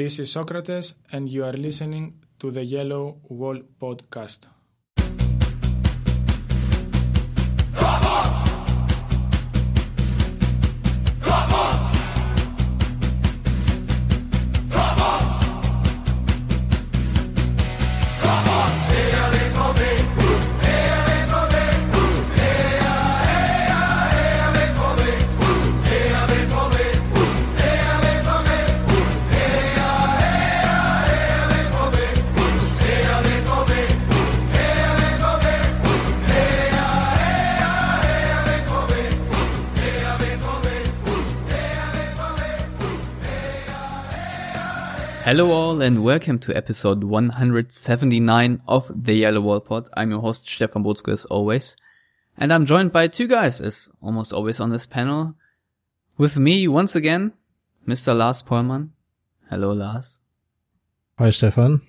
This is Sokratis, and you are listening to the Yellow Wall podcast. Hello all and welcome to episode 179 of the Yellow Wall Pod. I'm your host Stefan Buczko as always. And I'm joined by two guys as almost always on this panel. With me once again, Mr. Lars Pollmann. Hello Lars. Hi Stefan.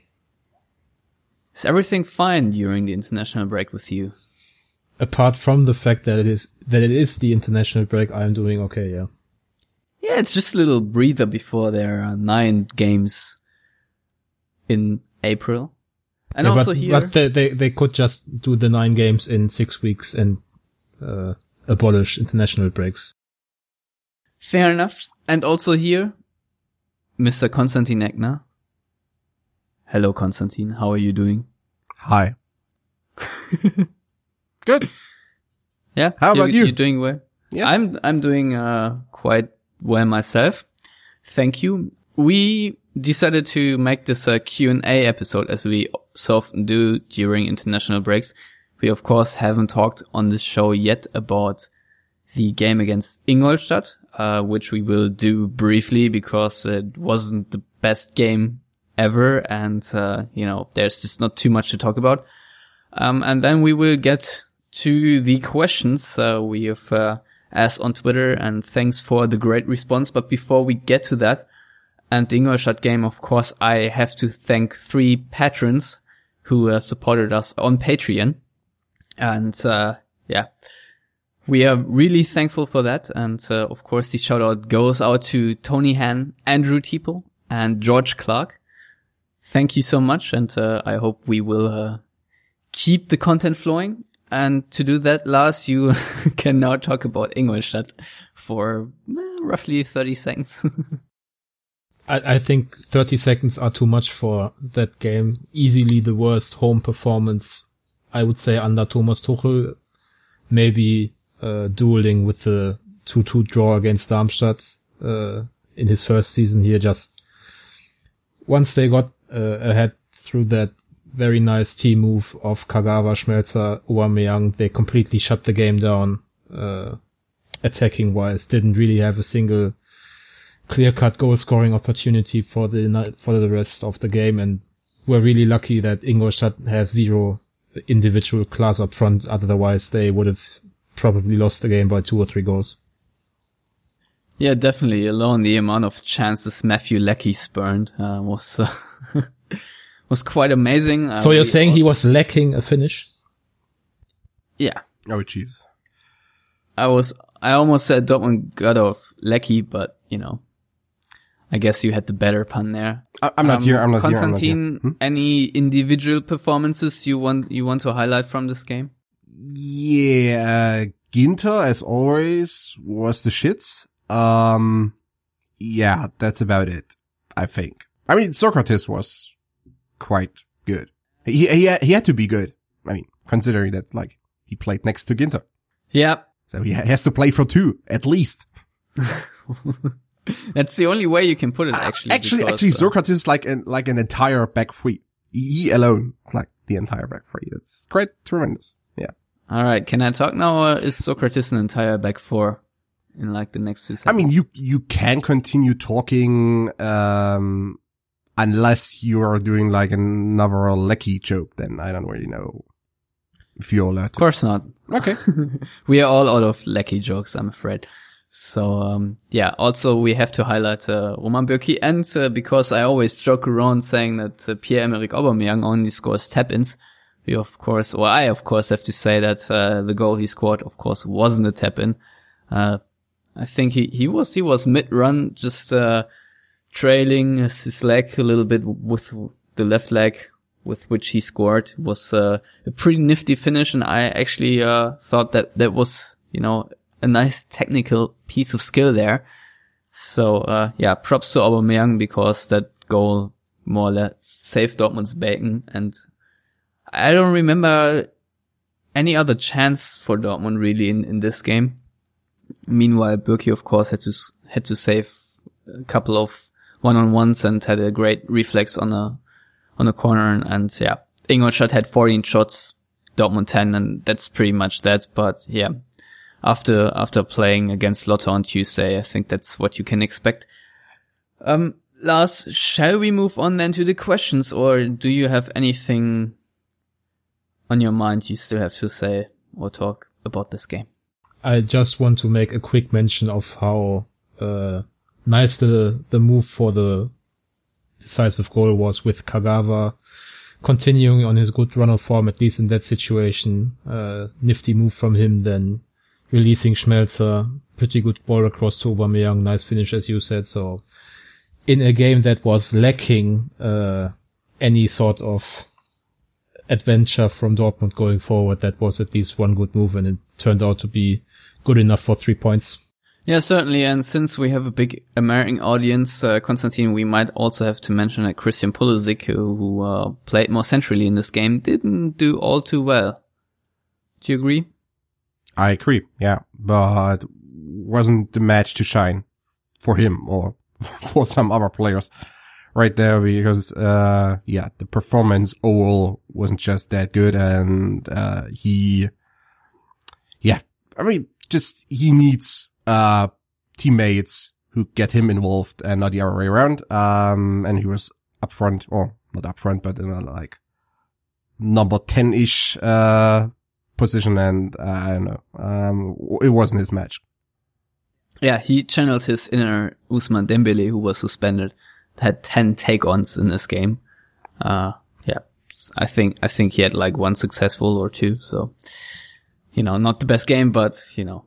Is everything fine during the international break with you? Apart from the fact that it is that it is the international break, I'm doing okay, yeah. Yeah, it's just a little breather before there are nine games in April. And Yeah, also but, here, but they, they they could just do the nine games in six weeks and uh, abolish international breaks. fair enough. And also here, Mr. Konstantin Eckner. Hello, Konstantin. How are you doing? Hi. Good. Yeah. How about you? You're doing well. Yeah. I'm I'm doing uh quite well myself. Thank you. We decided to make this a Q&A episode as we so often do during international breaks. We of course haven't talked on this show yet about the game against Ingolstadt, uh, which we will do briefly because it wasn't the best game ever and uh, you know, there's just not too much to talk about. Um, and then we will get to the questions uh, we have uh, asked on Twitter, and thanks for the great response. But before we get to that, and the Ingolstadt game, of course, I have to thank three patrons who uh, supported us on Patreon. And uh, yeah, we are really thankful for that. And uh, of course, the shout out goes out to Tony Han, Andrew Teeple, and George Clark. Thank you so much, and uh, I hope we will uh, keep the content flowing. And to do that, Lars, you can now talk about Ingolstadt for eh, roughly 30 seconds. I, I think 30 seconds are too much for that game. Easily the worst home performance, I would say, under Thomas Tuchel. Maybe uh, dueling with the 2-2 draw against Darmstadt uh, in his first season here. Just once they got uh, ahead through that very nice team move of Kagawa, Schmelzer, Aubameyang, they completely shut the game down. Uh, attacking wise, didn't really have a single clear-cut goal-scoring opportunity for the for the rest of the game, and we're really lucky that Ingolstadt have zero individual class up front. Otherwise, they would have probably lost the game by two or three goals. yeah, definitely. Alone the amount of chances Matthew Leckie spurned uh, was uh, was quite amazing. Uh, so you're saying all- he was lacking a finish? Yeah, Oh, jeez. I was. I almost said Dortmund got off Leckie, but you know, I guess you had the better pun there. I, I'm not Um, here. I'm not here. I'm not here. Konstantin, Hmm? any individual performances you want you want to highlight from this game? Yeah, Ginter, as always, was the shits. Um, yeah, that's about it. I think. I mean, Sokratis was quite good. He he had, he had to be good. I mean, considering that like he played next to Ginter, Yeah, so he ha- has to play for two at least. that's the only way you can put it. Actually, actually, because, actually, uh, Sokratis like an like an entire back three. He alone, like the entire back three. It's quite tremendous. Yeah. All right, can I talk now? Or is Sokratis an entire back four in like the next two seconds. I mean, you you can continue talking um unless you are doing like another Leckie joke. Then I don't really know if you're allowed of course not. Okay. we are all out of Leckie jokes, I'm afraid. So um, yeah. Also, we have to highlight uh, Roman Bürki, and uh, because I always joke around saying that uh, Pierre-Emerick Aubameyang only scores tap-ins, we of course, or I of course have to say that uh, the goal he scored, of course, wasn't a tap-in. Uh, I think he he was he was mid-run, just uh, trailing his leg a little bit with the left leg with which he scored was uh, a pretty nifty finish. And I actually, uh, thought that that was, you know, a nice technical piece of skill there. So, uh, yeah, props to Aubameyang because that goal more or less saved Dortmund's bacon. And I don't remember any other chance for Dortmund really in, in this game. Meanwhile, Bürki, of course, had to, had to save a couple of one-on-ones and had a great reflex on a, on a corner. And, and yeah, Ingolstadt had 14 shots, Dortmund 10, and that's pretty much that. But yeah, after, after playing against Lotte on Tuesday, I think that's what you can expect. Um, Lars, shall we move on then to the questions or do you have anything on your mind you still have to say or talk about this game? I just want to make a quick mention of how, uh, nice the, the move for the decisive goal was with Kagawa continuing on his good run of form, at least in that situation. Uh, nifty move from him then releasing Schmelzer. Pretty good ball across to Aubameyang. Nice finish, as you said. So in a game that was lacking, uh, any sort of adventure from Dortmund going forward, that was at least one good move and it turned out to be good enough for three points. Yeah, certainly. And since we have a big American audience, uh, Konstantin, we might also have to mention that Christian Pulisic, who, who uh, played more centrally in this game, didn't do all too well. Do you agree? I agree. Yeah, but wasn't the match to shine for him or for some other players right there because, uh, yeah, the performance overall wasn't just that good. And, uh, he, yeah, I mean, just he needs uh, teammates who get him involved and not the other way around. Um, and he was up front, or not up front, but in a like number 10 ish, uh, position. And uh, I don't know. Um, it wasn't his match. Yeah, he channeled his inner Ousmane Dembele, who was suspended, had 10 take-ons in this game. Uh, yeah, I think, I think he had like one successful or two. So, you know, not the best game, but, you know,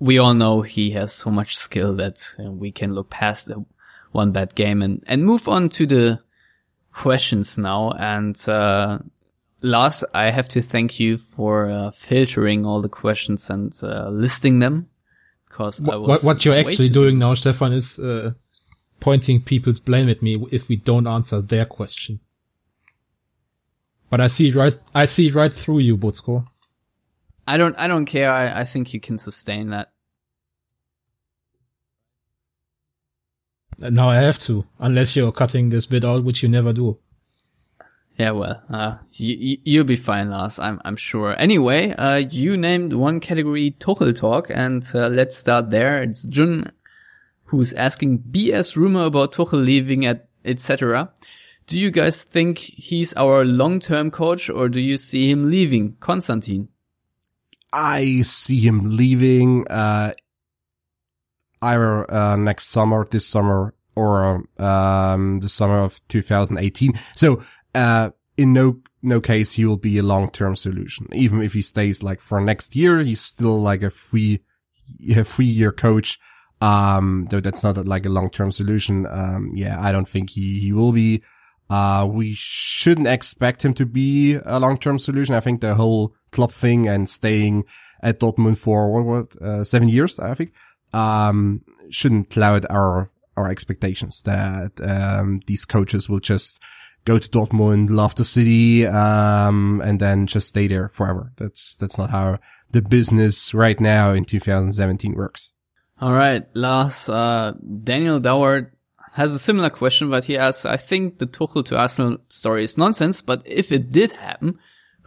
we all know he has so much skill that uh, we can look past the one bad game and, and move on to the questions now. And, uh, Lars, I have to thank you for uh, filtering all the questions and uh, listing them. Because what, what, what you're actually doing now, Stefan, is uh, pointing people's blame at me if we don't answer their question. But I see right, I see right through you, Buczko. I don't I don't care. I, I think you can sustain that. Now I have to, unless you're cutting this bit out, which you never do. Yeah, well, uh, you, you'll be fine, Lars. I'm, I'm sure. Anyway, uh, you named one category Tuchel talk, and uh, let's start there. It's Jun who's asking BS rumor about Tuchel leaving at etc. Do you guys think he's our long-term coach, or do you see him leaving? Konstantin. I see him leaving, uh, either, uh, next summer, this summer, or, um, the summer of 2018. So, uh, in no, no case, he will be a long-term solution. Even if he stays like for next year, he's still like a free, a free year coach. Um, though that's not like a long-term solution. Um, yeah, I don't think he, he will be. Uh, we shouldn't expect him to be a long-term solution. I think the whole club thing and staying at Dortmund for what, what uh, seven years, I think, um, shouldn't cloud our our expectations that um, these coaches will just go to Dortmund, love the city, um, and then just stay there forever. That's that's not how the business right now in 2017 works. All right, Lars. Uh, Daniel Doward has a similar question, but he asks, I think the Tuchel to Arsenal story is nonsense, but if it did happen,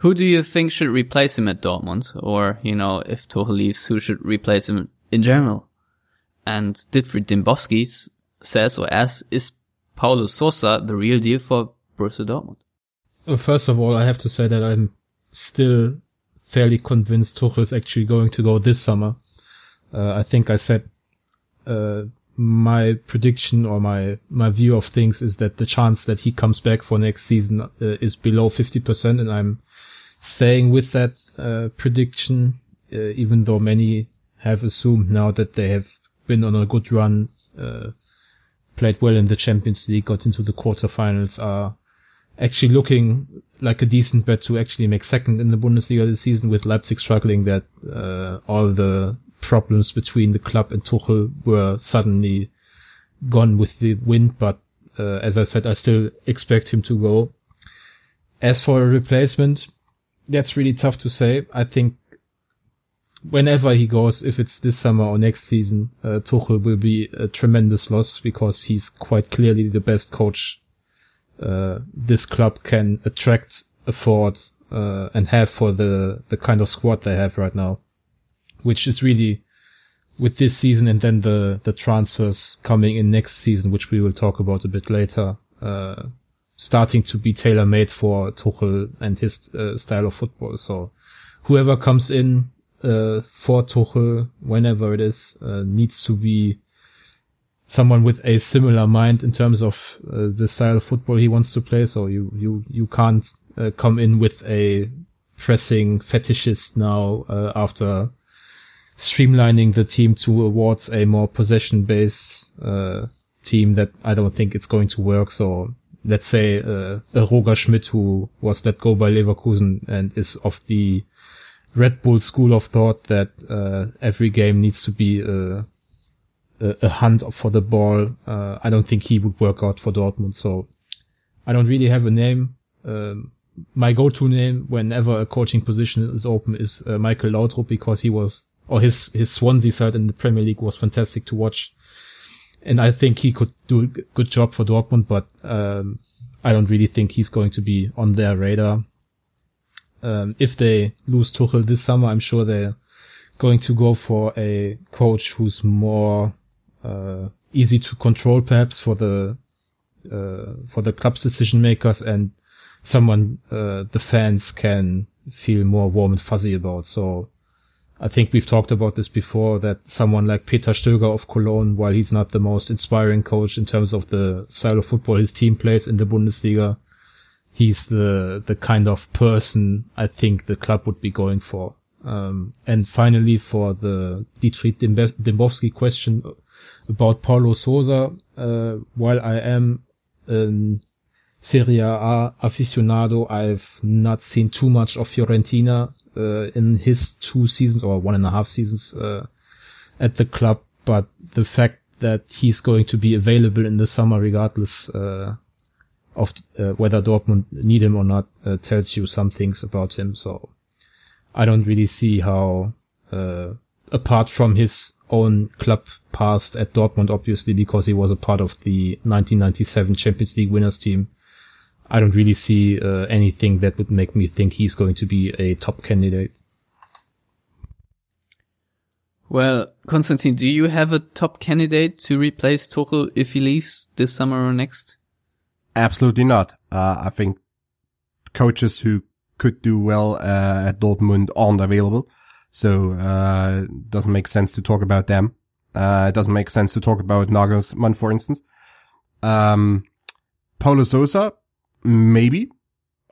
who do you think should replace him at Dortmund? Or, you know, if Tuchel leaves, who should replace him in general? And Dietfried Dimbowski says or asks, is Paulo Sousa the real deal for Borussia Dortmund? Well, first of all, I have to say that I'm still fairly convinced Tuchel is actually going to go this summer. Uh, I think I said, uh, my prediction or my my view of things is that the chance that he comes back for next season uh, is below 50% and I'm saying with that uh, prediction uh, even though many have assumed now that they have been on a good run uh, played well in the Champions League, got into the quarterfinals, are actually looking like a decent bet to actually make second in the Bundesliga this season with Leipzig struggling that, uh, all the problems between the club and Tuchel were suddenly gone with the wind. But, uh, as I said, I still expect him to go. As for a replacement, that's really tough to say. I think whenever he goes, if it's this summer or next season, uh, Tuchel will be a tremendous loss because he's quite clearly the best coach uh, this club can attract, afford, uh, and have for the the kind of squad they have right now, which is really with this season and then the the transfers coming in next season, which we will talk about a bit later. Uh, starting to be tailor made for Tuchel and his uh, style of football. So whoever comes in uh, for Tuchel, whenever it is, uh, needs to be someone with a similar mind in terms of uh, the style of football he wants to play. So you you you can't uh, come in with a pressing fetishist now uh, after streamlining the team towards a more possession based team that I don't think it's going to work. So let's say uh, a Roger Schmidt who was let go by Leverkusen and is of the Red Bull school of thought that uh, every game needs to be a, a, a hunt for the ball. Uh, I don't think he would work out for Dortmund. So I don't really have a name. Um, my go-to name whenever a coaching position is open is uh, Michael Laudrup because he was, or his, his Swansea side in the Premier League was fantastic to watch and I think he could do a good job for Dortmund, but um, I don't really think he's going to be on their radar. Um, if they lose Tuchel this summer, I'm sure they're going to go for a coach who's more uh, easy to control, perhaps for the uh, for the club's decision makers, and someone uh, the fans can feel more warm and fuzzy about. So I think we've talked about this before that someone like Peter Stöger of Cologne, while he's not the most inspiring coach in terms of the style of football his team plays in the Bundesliga, he's the, the kind of person I think the club would be going for. Um, and finally for the Dietrich Dembowski question about Paulo Sousa, uh, while I am an Serie A aficionado, I've not seen too much of Fiorentina uh, in his two seasons or one and a half seasons uh, at the club, but the fact that he's going to be available in the summer regardless uh, of uh, whether Dortmund need him or not uh, tells you some things about him. So I don't really see how, uh, apart from his own club past at Dortmund, obviously because he was a part of the 1997 Champions League winners team, I don't really see uh, anything that would make me think he's going to be a top candidate. Well, Konstantin, do you have a top candidate to replace Tuchel if he leaves this summer or next? Absolutely not. Uh, I think coaches who could do well uh, at Dortmund aren't available, so uh, it doesn't make sense to talk about them. Uh, it doesn't make sense to talk about Nagelsmann, for instance. Um, Paulo Sousa, maybe.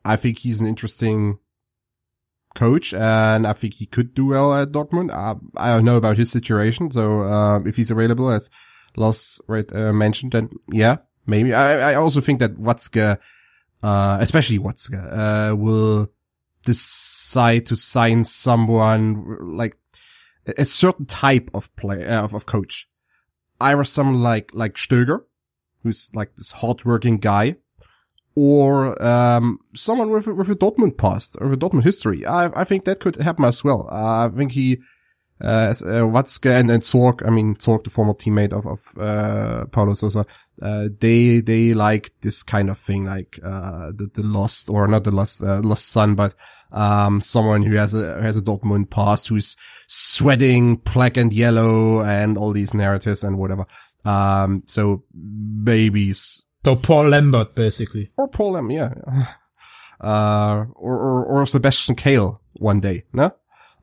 I think he's an interesting coach and I think he could do well at Dortmund. Uh, I don't know about his situation. So, uh, if he's available as Lars right, uh, mentioned, then yeah, maybe. I, I also think that Watzke, uh, especially Watzke, uh, will decide to sign someone like a certain type of play, uh, of, of coach. Either someone like, like Stöger, who's like this hardworking guy or um, someone with with a Dortmund past or a Dortmund history. I I think that could happen as well. Uh, I think he, uh, uh, Watzke and, and I mean Zorc, the former teammate of of uh, Paulo Sousa, uh, they they like this kind of thing, like uh, the the lost or not the lost uh, lost son, but um, someone who has a who has a Dortmund past, who's sweating black and yellow, and all these narratives and whatever. Um, so babies so Paul Lambert, basically. Or Paul Lambert, yeah. Uh, or, or, or Sebastian Kehl one day, no?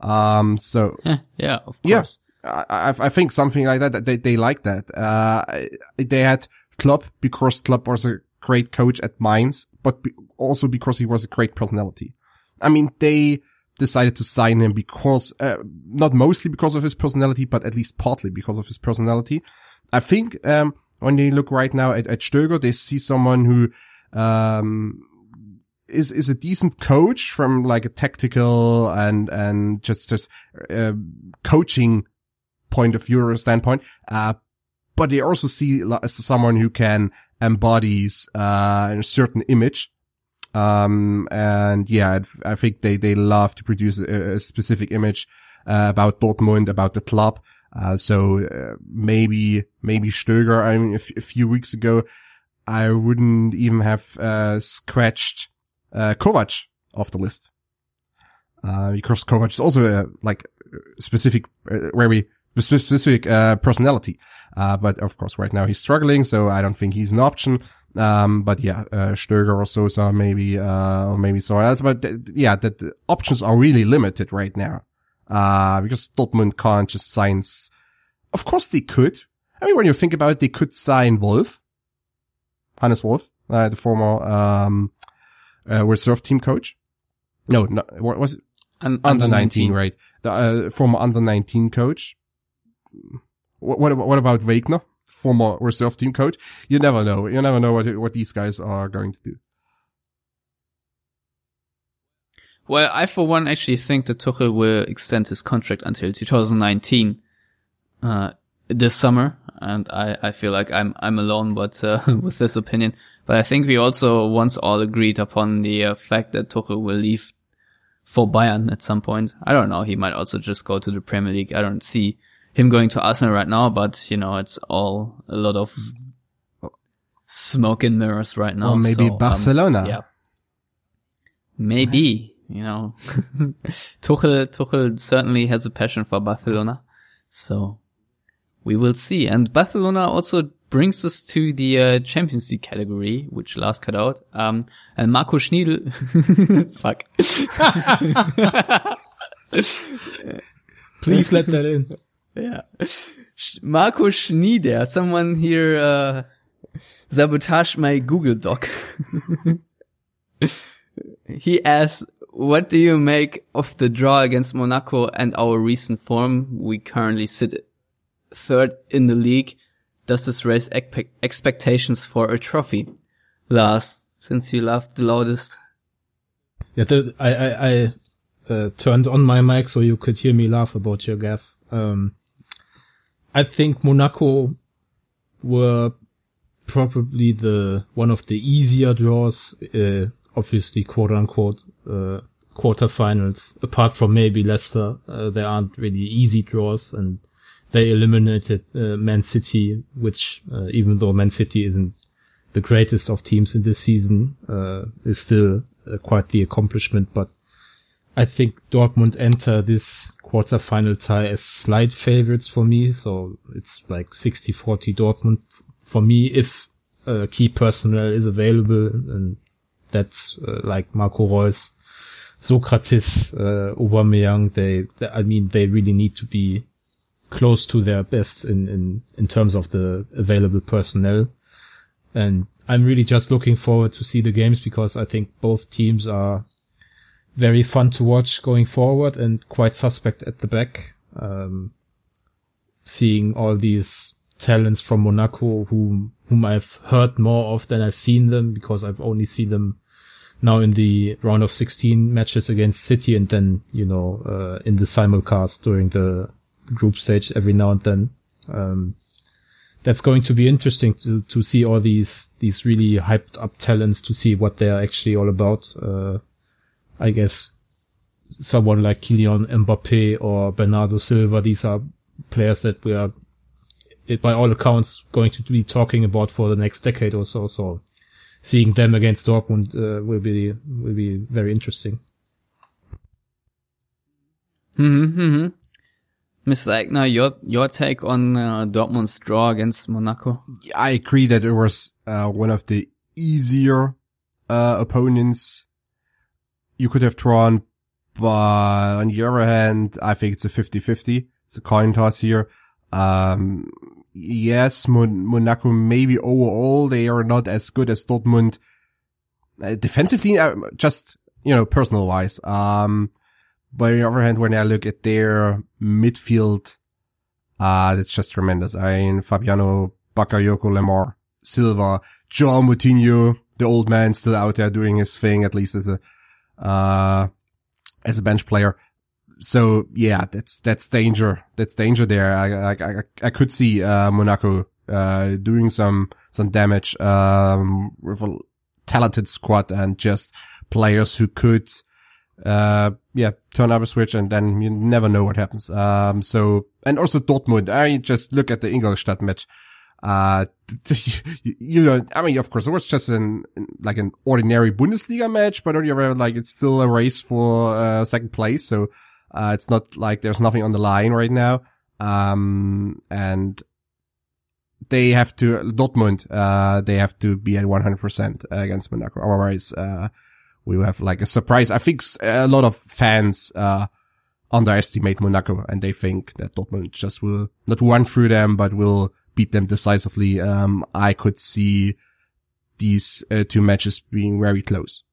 Um, so. yeah, of course. Yeah, I, I think something like that, they, they like that. Uh, they had Klopp because Klopp was a great coach at Mainz, but be, also because he was a great personality. I mean, they decided to sign him because, uh, not mostly because of his personality, but at least partly because of his personality. I think, um, when they look right now at, at Stöger, they see someone who, um, is, is a decent coach from like a tactical and, and just, just, uh, coaching point of view or standpoint. Uh, but they also see someone who can embodies, uh, a certain image. Um, and yeah, I think they, they love to produce a, a specific image, uh, about Dortmund, about the club. Uh, so uh, maybe maybe Stöger. I mean, a, few weeks ago, I wouldn't even have uh, scratched uh, Kovac off the list uh, because Kovac is also a like specific, uh, very specific uh, personality. Uh, but of course, right now he's struggling, so I don't think he's an option. Um, but yeah, uh, Stöger or Sousa, maybe, uh, or maybe someone else. But uh, yeah, the, the options are really limited right now. Uh, because Dortmund can't just sign. Of course they could. I mean, when you think about it, they could sign Wolf, Hannes Wolf, uh, the former, um, uh, reserve team coach. No, no, what was it? Un- under 19, right? The uh, former under 19 coach. What, what, what about Wagner? Former reserve team coach. You never know. You never know what, what these guys are going to do. Well, I for one actually think that Tuchel will extend his contract until 2019, uh, this summer. And I, I feel like I'm, I'm alone, but, uh, with this opinion. But I think we also once all agreed upon the uh, fact that Tuchel will leave for Bayern at some point. I don't know. He might also just go to the Premier League. I don't see him going to Arsenal right now, but you know, it's all a lot of smoke and mirrors right now. Or maybe so, um, Barcelona. yeah. Maybe, you know, Tuchel, Tuchel certainly has a passion for Barcelona. So we will see. And Barcelona also brings us to the uh, Champions League category, which last cut out. Um, and Marco Schniedl, fuck. Please let that in. Yeah. Marco Schnieder, someone here, uh, sabotaged my Google Doc. he asks, what do you make of the draw against Monaco and our recent form? We currently sit third in the league. Does this raise expe- expectations for a trophy? Lars, since you laughed the loudest. Yeah, the, I, I, I uh, turned on my mic so you could hear me laugh about your gaffe. Um, I think Monaco were probably the one of the easier draws, uh, obviously quote unquote uh, quarterfinals. Apart from maybe Leicester, uh, there aren't really easy draws, and they eliminated uh, Man City, which uh, even though Man City isn't the greatest of teams in this season, uh, is still uh, quite the accomplishment. But I think Dortmund enter this quarterfinal tie as slight favorites for me. So it's like 60-40 Dortmund for me if uh, key personnel is available and that's like Marco Reus, Sokratis, uh, Aubameyang. They, they, I mean, they really need to be close to their best in, in, in terms of the available personnel. And I'm really just looking forward to see the games because I think both teams are very fun to watch going forward and quite suspect at the back. Um, seeing all these talents from Monaco whom, whom I've heard more of than I've seen them because I've only seen them now in the round of 16 matches against City and then, you know, uh, in the simulcast during the group stage every now and then. Um, that's going to be interesting to, to see all these, these really hyped up talents to see what they're actually all about. Uh, I guess someone like Kylian Mbappe or Bernardo Silva, these are players that we are, by all accounts, going to be talking about for the next decade or so. So seeing them against Dortmund uh, will be will be very interesting. Mm-hmm, mm-hmm. Mr. Eckner, your your take on uh, Dortmund's draw against Monaco? I agree that it was uh, one of the easier uh, opponents you could have drawn, but on the other hand, I think it's a 50-50. It's a coin toss here. Um, yes, Mon- Monaco maybe overall they are not as good as Dortmund uh, defensively, uh, just, you know, personal wise. Um, but on the other hand, when I look at their midfield, uh, that's just tremendous. I mean, Fabinho Bakayoko, Lemar, Silva, Joao Moutinho, the old man still out there doing his thing, at least as a, uh, as a bench player. So yeah, that's, that's danger. That's danger there. I, I, I, could see, uh, Monaco, uh, doing some, some damage, um, with a talented squad and just players who could, uh, yeah, turn up a switch and then you never know what happens. Um, so, and also Dortmund, I just look at the Ingolstadt match. Uh, you know, I mean, of course, it was just an, like an ordinary Bundesliga match, but you're like, it's still a race for, uh, second place. So, uh, it's not like there's nothing on the line right now. Um, and they have to, Dortmund, uh, they have to be at 100% against Monaco. Otherwise, uh, we will have like a surprise. I think a lot of fans, uh, underestimate Monaco and they think that Dortmund just will not run through them, but will beat them decisively. Um, I could see these uh, two matches being very close.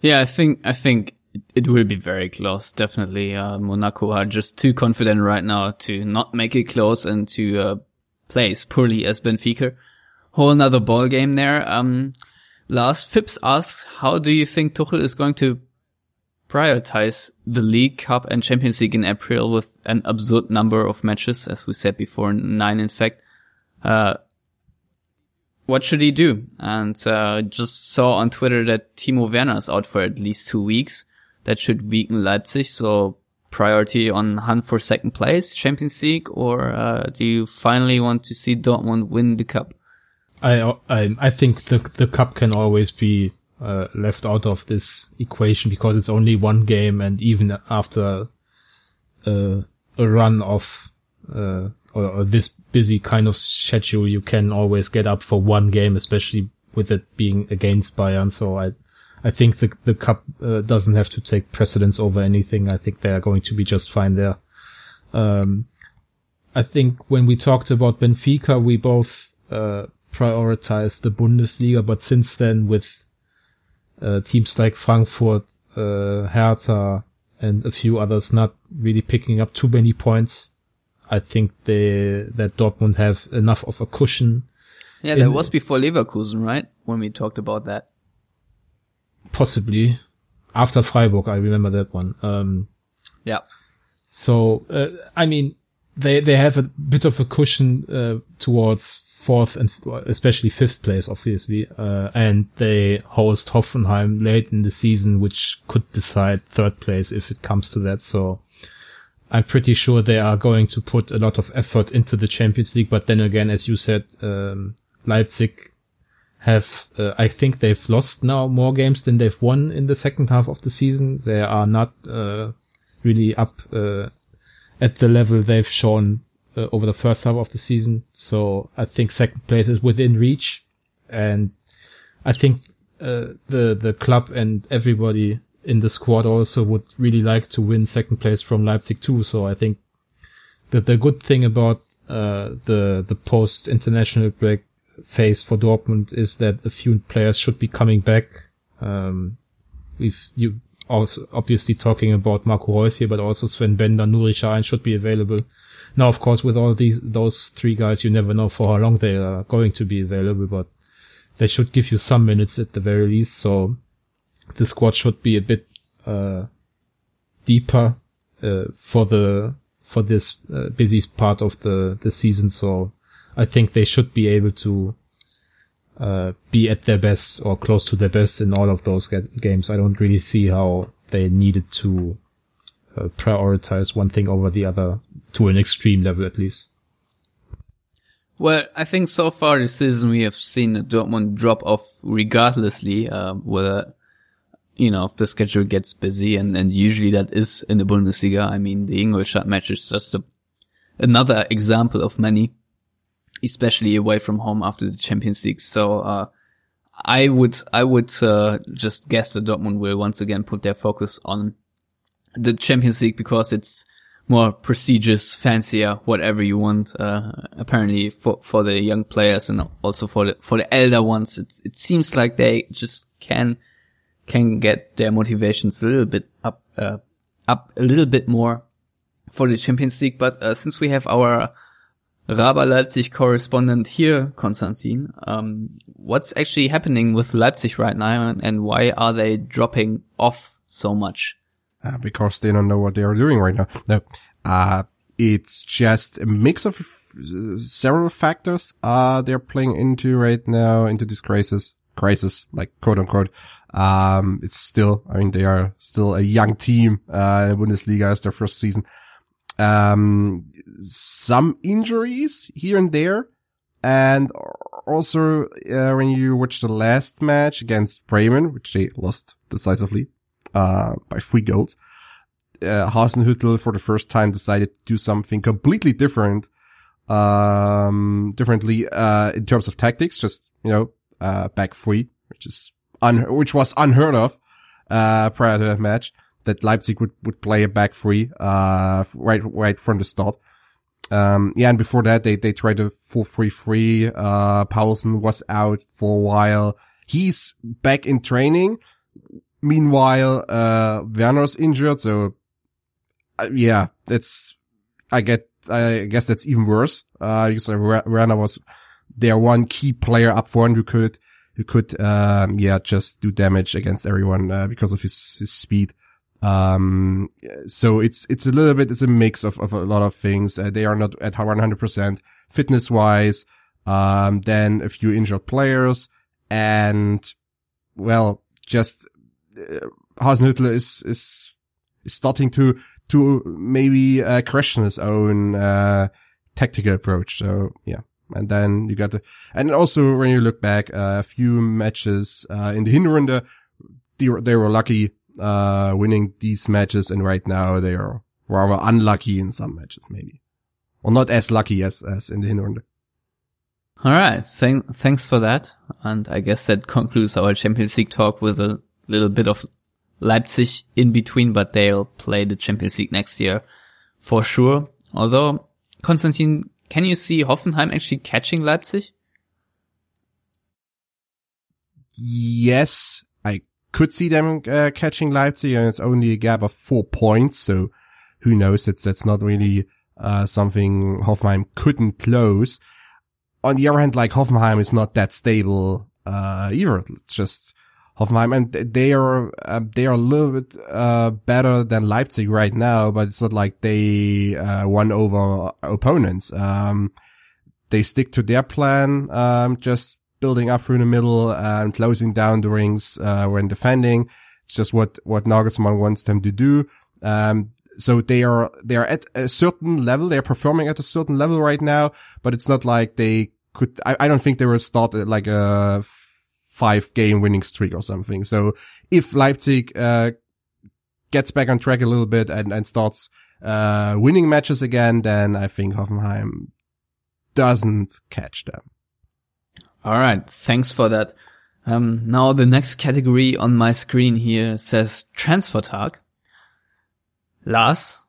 Yeah, I think, I think it will be very close. Definitely. Uh, Monaco are just too confident right now to not make it close and to, uh, play as poorly as Benfica. Whole another ball game there. Um, Lars Phipps asks, how do you think Tuchel is going to prioritize the League Cup and Champions League in April with an absurd number of matches, as we said before, nine in fact. Uh, what should he do? And uh, just saw on Twitter that Timo Werner is out for at least two weeks. That should weaken Leipzig. So priority on hunt for second place, Champions League, or uh, do you finally want to see Dortmund win the cup? I I, I think the the cup can always be uh, left out of this equation because it's only one game, and even after uh, a run of uh, or, or, this busy kind of schedule, you can always get up for one game, especially with it being against Bayern. So I I think the the cup uh, doesn't have to take precedence over anything. I think they are going to be just fine there. Um, I think when we talked about Benfica, we both uh, prioritized the Bundesliga, but since then with uh, teams like Frankfurt, uh, Hertha, and a few others not really picking up too many points. I think they that Dortmund have enough of a cushion. Yeah, that was before Leverkusen, right? When we talked about that. Possibly after Freiburg, I remember that one. Um, yeah. So uh, I mean, they they have a bit of a cushion uh, towards fourth and especially fifth place, obviously. Uh, and they host Hoffenheim late in the season, which could decide third place if it comes to that. So I'm pretty sure they are going to put a lot of effort into the Champions League. But then again, as you said, um, Leipzig have, uh, I think they've lost now more games than they've won in the second half of the season. They are not, uh, really up, uh, at the level they've shown uh, over the first half of the season. So I think second place is within reach, and I think uh, the the club and everybody in the squad also would really like to win second place from Leipzig too. So I think that the good thing about uh, the the post international break phase for Dortmund is that a few players should be coming back. Um, if you also obviously talking about Marco Reus here, but also Sven Bender, Nuri Sahin should be available. Now, of course, with all these those three guys, you never know for how long they are going to be available, but they should give you some minutes at the very least. So the squad should be a bit uh, deeper uh, for the for this uh, busy part of the the season. So I think they should be able to uh, be at their best or close to their best in all of those games. I don't really see how they needed to uh, prioritize one thing over the other to an extreme level at least. Well, I think so far this season we have seen Dortmund drop off regardlessly, uh, whether, you know, if the schedule gets busy and, and usually that is in the Bundesliga. I mean, the Ingolstadt match is just a, another example of many, especially away from home after the Champions League. So, uh, I would, I would, uh, just guess that Dortmund will once again put their focus on the Champions League because it's more prestigious, fancier, whatever you want. Uh, apparently for, for the young players and also for the, for the elder ones, it, it seems like they just can, can get their motivations a little bit up, uh, up a little bit more for the Champions League. But, uh, since we have our, Raba Leipzig correspondent here, Konstantin. Um, what's actually happening with Leipzig right now and, why are they dropping off so much? Uh, because they don't know what they are doing right now. No, uh, it's just a mix of several factors, uh, they're playing into right now, into this crisis, crisis, like quote unquote. Um, it's still, I mean, they are still a young team, uh, in the Bundesliga as their first season. Um, some injuries here and there. And also, uh, when you watch the last match against Bremen, which they lost decisively, uh, by three goals, uh, Hasenhüttl for the first time decided to do something completely different, um, differently, uh, in terms of tactics, just, you know, uh, back three, which is un- which was unheard of, uh, prior to that match, that Leipzig would, would play a back three, uh, right, right from the start. Um, yeah, and before that, they, they tried a 4-3-3. Uh, Poulsen was out for a while. He's back in training. Meanwhile, uh, Werner's injured. So, uh, yeah, that's, I get, I guess that's even worse. Uh, because Werner was their one key player up front who could, who could, um, yeah, just do damage against everyone, uh, because of his, his speed. Um, so it's, it's a little bit, it's a mix of, of a lot of things. Uh, they are not at 100% fitness wise. Um, then a few injured players and well, just, uh, Hasenhüttl is, is, is starting to, to maybe, uh, question his own, uh, tactical approach. So yeah. And then you got the, and also when you look back, uh, a few matches, uh, in the Hinrunde, they, they were lucky uh, winning these matches, and right now they are rather unlucky in some matches, maybe, or not as lucky as as in the Hinrunde. All right, thank, thanks for that, and I guess that concludes our Champions League talk with a little bit of Leipzig in between, but they'll play the Champions League next year for sure. Although, Konstantin, can you see Hoffenheim actually catching Leipzig? Yes, I could see them uh, catching Leipzig, and it's only a gap of four points. So who knows? That's that's not really uh, something Hoffenheim couldn't close. On the other hand, like Hoffenheim is not that stable uh, either. It's just Hoffenheim, and they are uh, they are a little bit uh, better than Leipzig right now, but it's not like they uh, won over opponents. Um, they stick to their plan, um, just building up through the middle and closing down the rings uh, when defending. It's just what what Nagelsmann wants them to do. Um, so they are they are at a certain level. They're performing at a certain level right now, but it's not like they could. I, I don't think they will start like a five game winning streak or something. So if Leipzig uh, gets back on track a little bit and and starts uh, winning matches again, then I think Hoffenheim doesn't catch them. All right. Thanks for that. Um, now the next category on my screen here says transfer tag. Lars,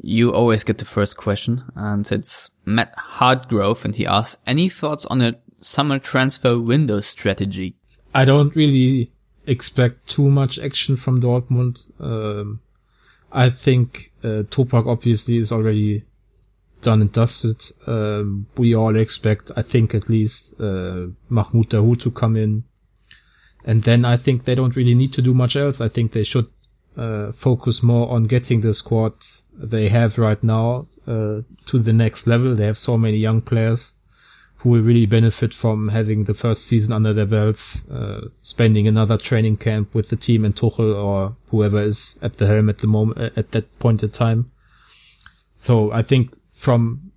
you always get the first question and it's Matt Hardgrove and he asks any thoughts on a summer transfer window strategy? I don't really expect too much action from Dortmund. Um, I think uh, Toprak obviously is already done and dusted. Um, we all expect, I think at least, uh, Mahmoud Dahoud to come in. And then I think they don't really need to do much else. I think they should uh, focus more on getting the squad they have right now uh, to the next level. They have so many young players who will really benefit from having the first season under their belts, uh, spending another training camp with the team and Tuchel or whoever is at the helm at the moment at that point in time. So I think from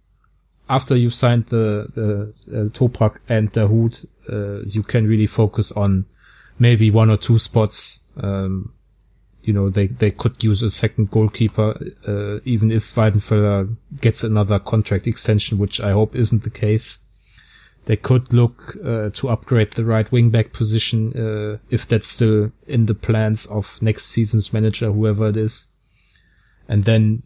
after you've signed the, the uh, Toprak and Dahoud, uh, you can really focus on maybe one or two spots. Um, you know, they, they could use a second goalkeeper, uh, even if Weidenfeller gets another contract extension, which I hope isn't the case. They could look uh, to upgrade the right wing back position uh, if that's still in the plans of next season's manager, whoever it is. And then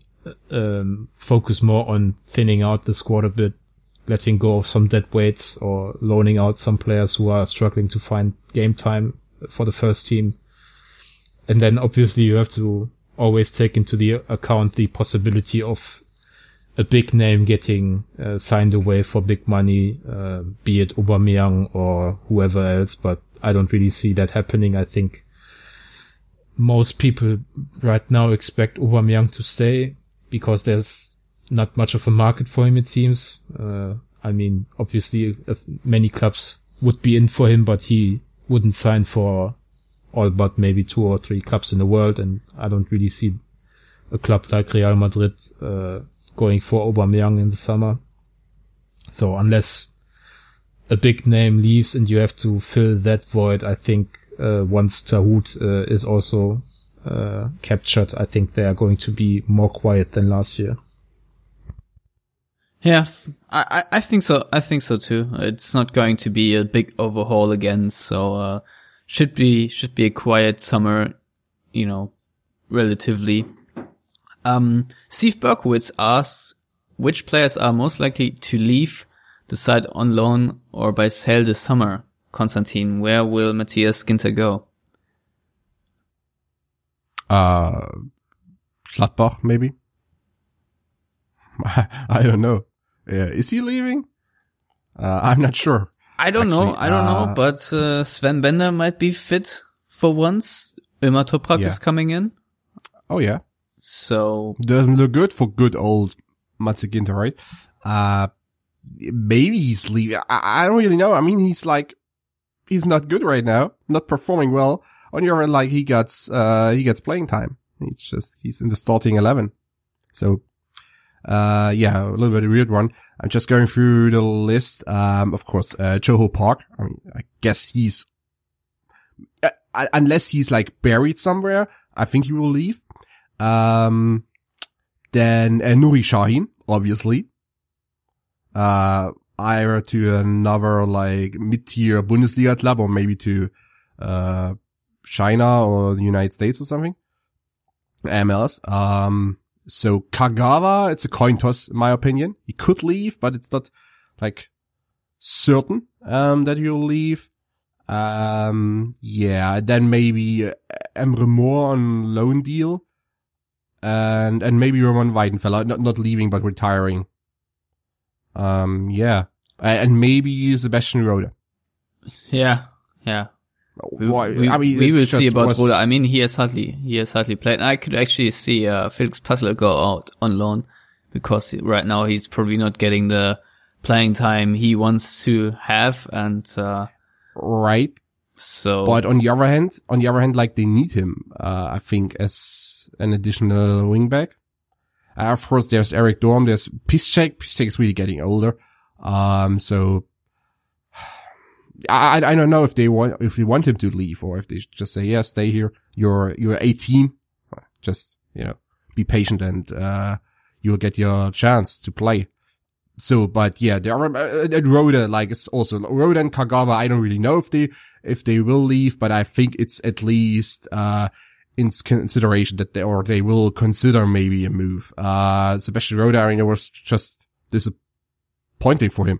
um, focus more on thinning out the squad a bit, letting go of some dead weights or loaning out some players who are struggling to find game time for the first team. And then obviously you have to always take into the account the possibility of a big name getting uh, signed away for big money, uh, be it Aubameyang or whoever else, but I don't really see that happening. I think most people right now expect Aubameyang to stay because there's not much of a market for him, it seems. Uh, I mean, obviously many clubs would be in for him, but he wouldn't sign for all but maybe two or three clubs in the world. And I don't really see a club like Real Madrid, uh, going for Aubameyang in the summer. So unless a big name leaves and you have to fill that void, I think uh, once Dahoud uh, is also uh, captured, I think they are going to be more quiet than last year. Yeah, I, I think so. I think so too. It's not going to be a big overhaul again, so uh, should be should be a quiet summer, you know, relatively. Um, Steve Berkowitz asks which players are most likely to leave the side on loan or by sale this summer. Konstantin, where will Matthias Ginter go? Uh, Gladbach, maybe. I don't know. Yeah, is he leaving? Uh, I'm not sure. I don't Actually, know. I don't uh, know, but uh, Sven Bender might be fit for once. Ömer Toprak Yeah. is coming in. Oh yeah, So doesn't look good for good old Matze Ginter, right? Uh, maybe he's leaving. I, I don't really know. I mean, he's like, he's not good right now, not performing well. On your end, like he gets, uh, he gets playing time. It's just, he's in the starting 11. So, uh, yeah, a little bit of a weird one. I'm just going through the list. Um, of course, uh, Joo-ho Park. I mean, I guess he's, uh, unless he's like buried somewhere, I think he will leave. Um, then uh, Nuri Sahin, obviously. Uh, either to another like mid-tier Bundesliga club or maybe to, uh, China or the United States or something. MLS. Um, so Kagawa, it's a coin toss in my opinion. He could leave, but it's not like certain, um, that he'll leave. Um, yeah, then maybe uh, Emre Mor on loan deal. And, and maybe Roman Weidenfeller, not, not leaving, but retiring. Um, yeah. And maybe Sebastian Rode. yeah, yeah. We, Why- we, I mean, we will see about was- Rode. I mean, he has hardly he has hardly played. I could actually see uh, Felix Passlack go out on loan because right now he's probably not getting the playing time he wants to have, and uh, Right. so But on the other hand, on the other hand, like they need him, uh, I think as an additional wingback. Uh, of course, there's Erik Durm, there's Piszczek. Piszczek is really getting older. Um, so I, I don't know if they want, if we want him to leave or if they just say, yeah, stay here. You're, you're 18. Just, you know, be patient and, uh, you'll get your chance to play. So, but yeah, there are, uh, Rode, like, it's also, Rode and Kagawa, I don't really know if they, if they will leave, but I think it's at least, uh, in consideration that they, or they will consider maybe a move. Uh, Sebastian Rode, I mean, it was just disappointing for him.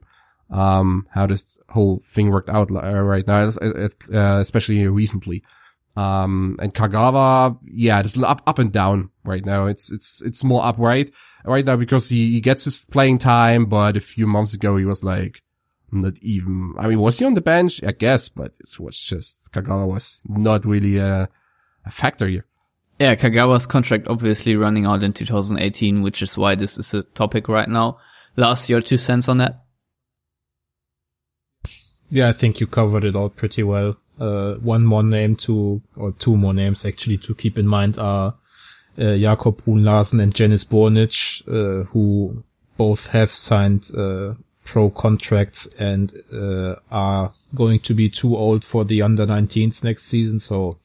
Um, how this whole thing worked out uh, right now, uh, especially recently. Um, and Kagawa, yeah, it's up, up and down right now. It's, it's, it's more upright right now because he, he gets his playing time, but a few months ago he was like, not even, I mean, was he on the bench? I guess, but it was just, Kagawa was not really a, a factor here. Yeah, Kagawa's contract obviously running out in 2018, which is why this is a topic right now. Last year, two cents on that. Yeah, I think you covered it all pretty well. Uh, one more name to, or two more names actually to keep in mind are uh, Jacob Bruun Larsen and Dzenis Burnic, uh, who both have signed uh, pro contracts and uh, are going to be too old for the under 19s next season. So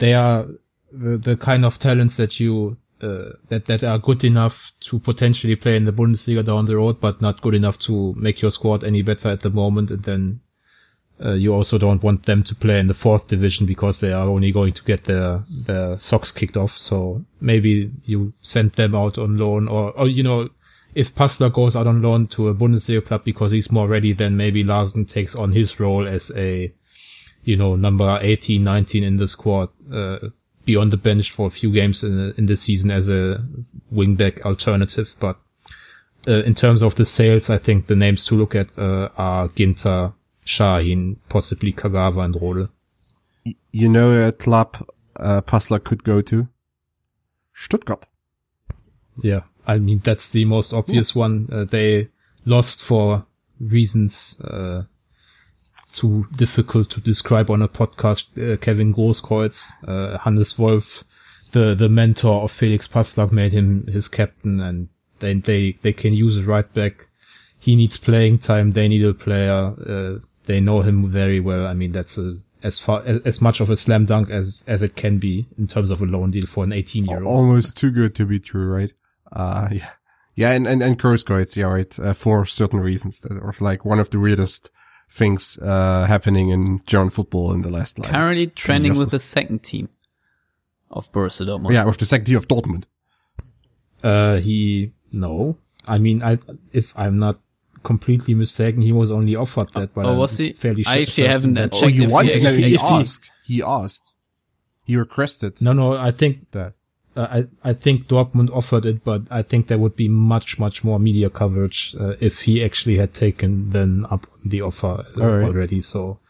they are the, the kind of talents that you uh, that that are good enough to potentially play in the Bundesliga down the road, but not good enough to make your squad any better at the moment. And then uh, you also don't want them to play in the fourth division because they are only going to get their their socks kicked off. So maybe you send them out on loan, or or you know. If Passlack goes out on loan to a Bundesliga club because he's more ready, then maybe Larsen takes on his role as a, you know, number 18, 19 in the squad, uh, be on the bench for a few games in the, in the season as a wingback alternative. But uh, in terms of the sales, I think the names to look at uh, are Ginter, Sahin, possibly Kagawa and Rode. You know a club uh, Passlack could go to? Stuttgart. Yeah, I mean that's the most obvious one. Uh, they lost for reasons uh, too difficult to describe on a podcast. Uh, Kevin Grosskreutz, uh, Hannes Wolf, the the mentor of Felix Passlack, made him his captain, and they they they can use it right back. He needs playing time. They need a player. Uh, they know him very well. I mean that's a as far as, much of a slam dunk as as it can be in terms of a loan deal for an 18 year old. Almost too good to be true, right? Uh, yeah. Yeah, and, and, and Grosskreutz, yeah, right, uh, for certain reasons. That was like one of the weirdest things, uh, happening in German football in the last, like, Currently trending with the second team of Borussia Dortmund. yeah, with the second team of Dortmund. Uh, he no. I mean, I if I'm not completely mistaken, he was only offered that. But Oh, I'm was he? Fairly I sure- actually haven't that- checked Oh, he if he no, he if he- asked, he asked, he requested No, no. I think that. Uh, I I think Dortmund offered it, but I think there would be much much more media coverage uh, if he actually had taken then up the offer All right. already. So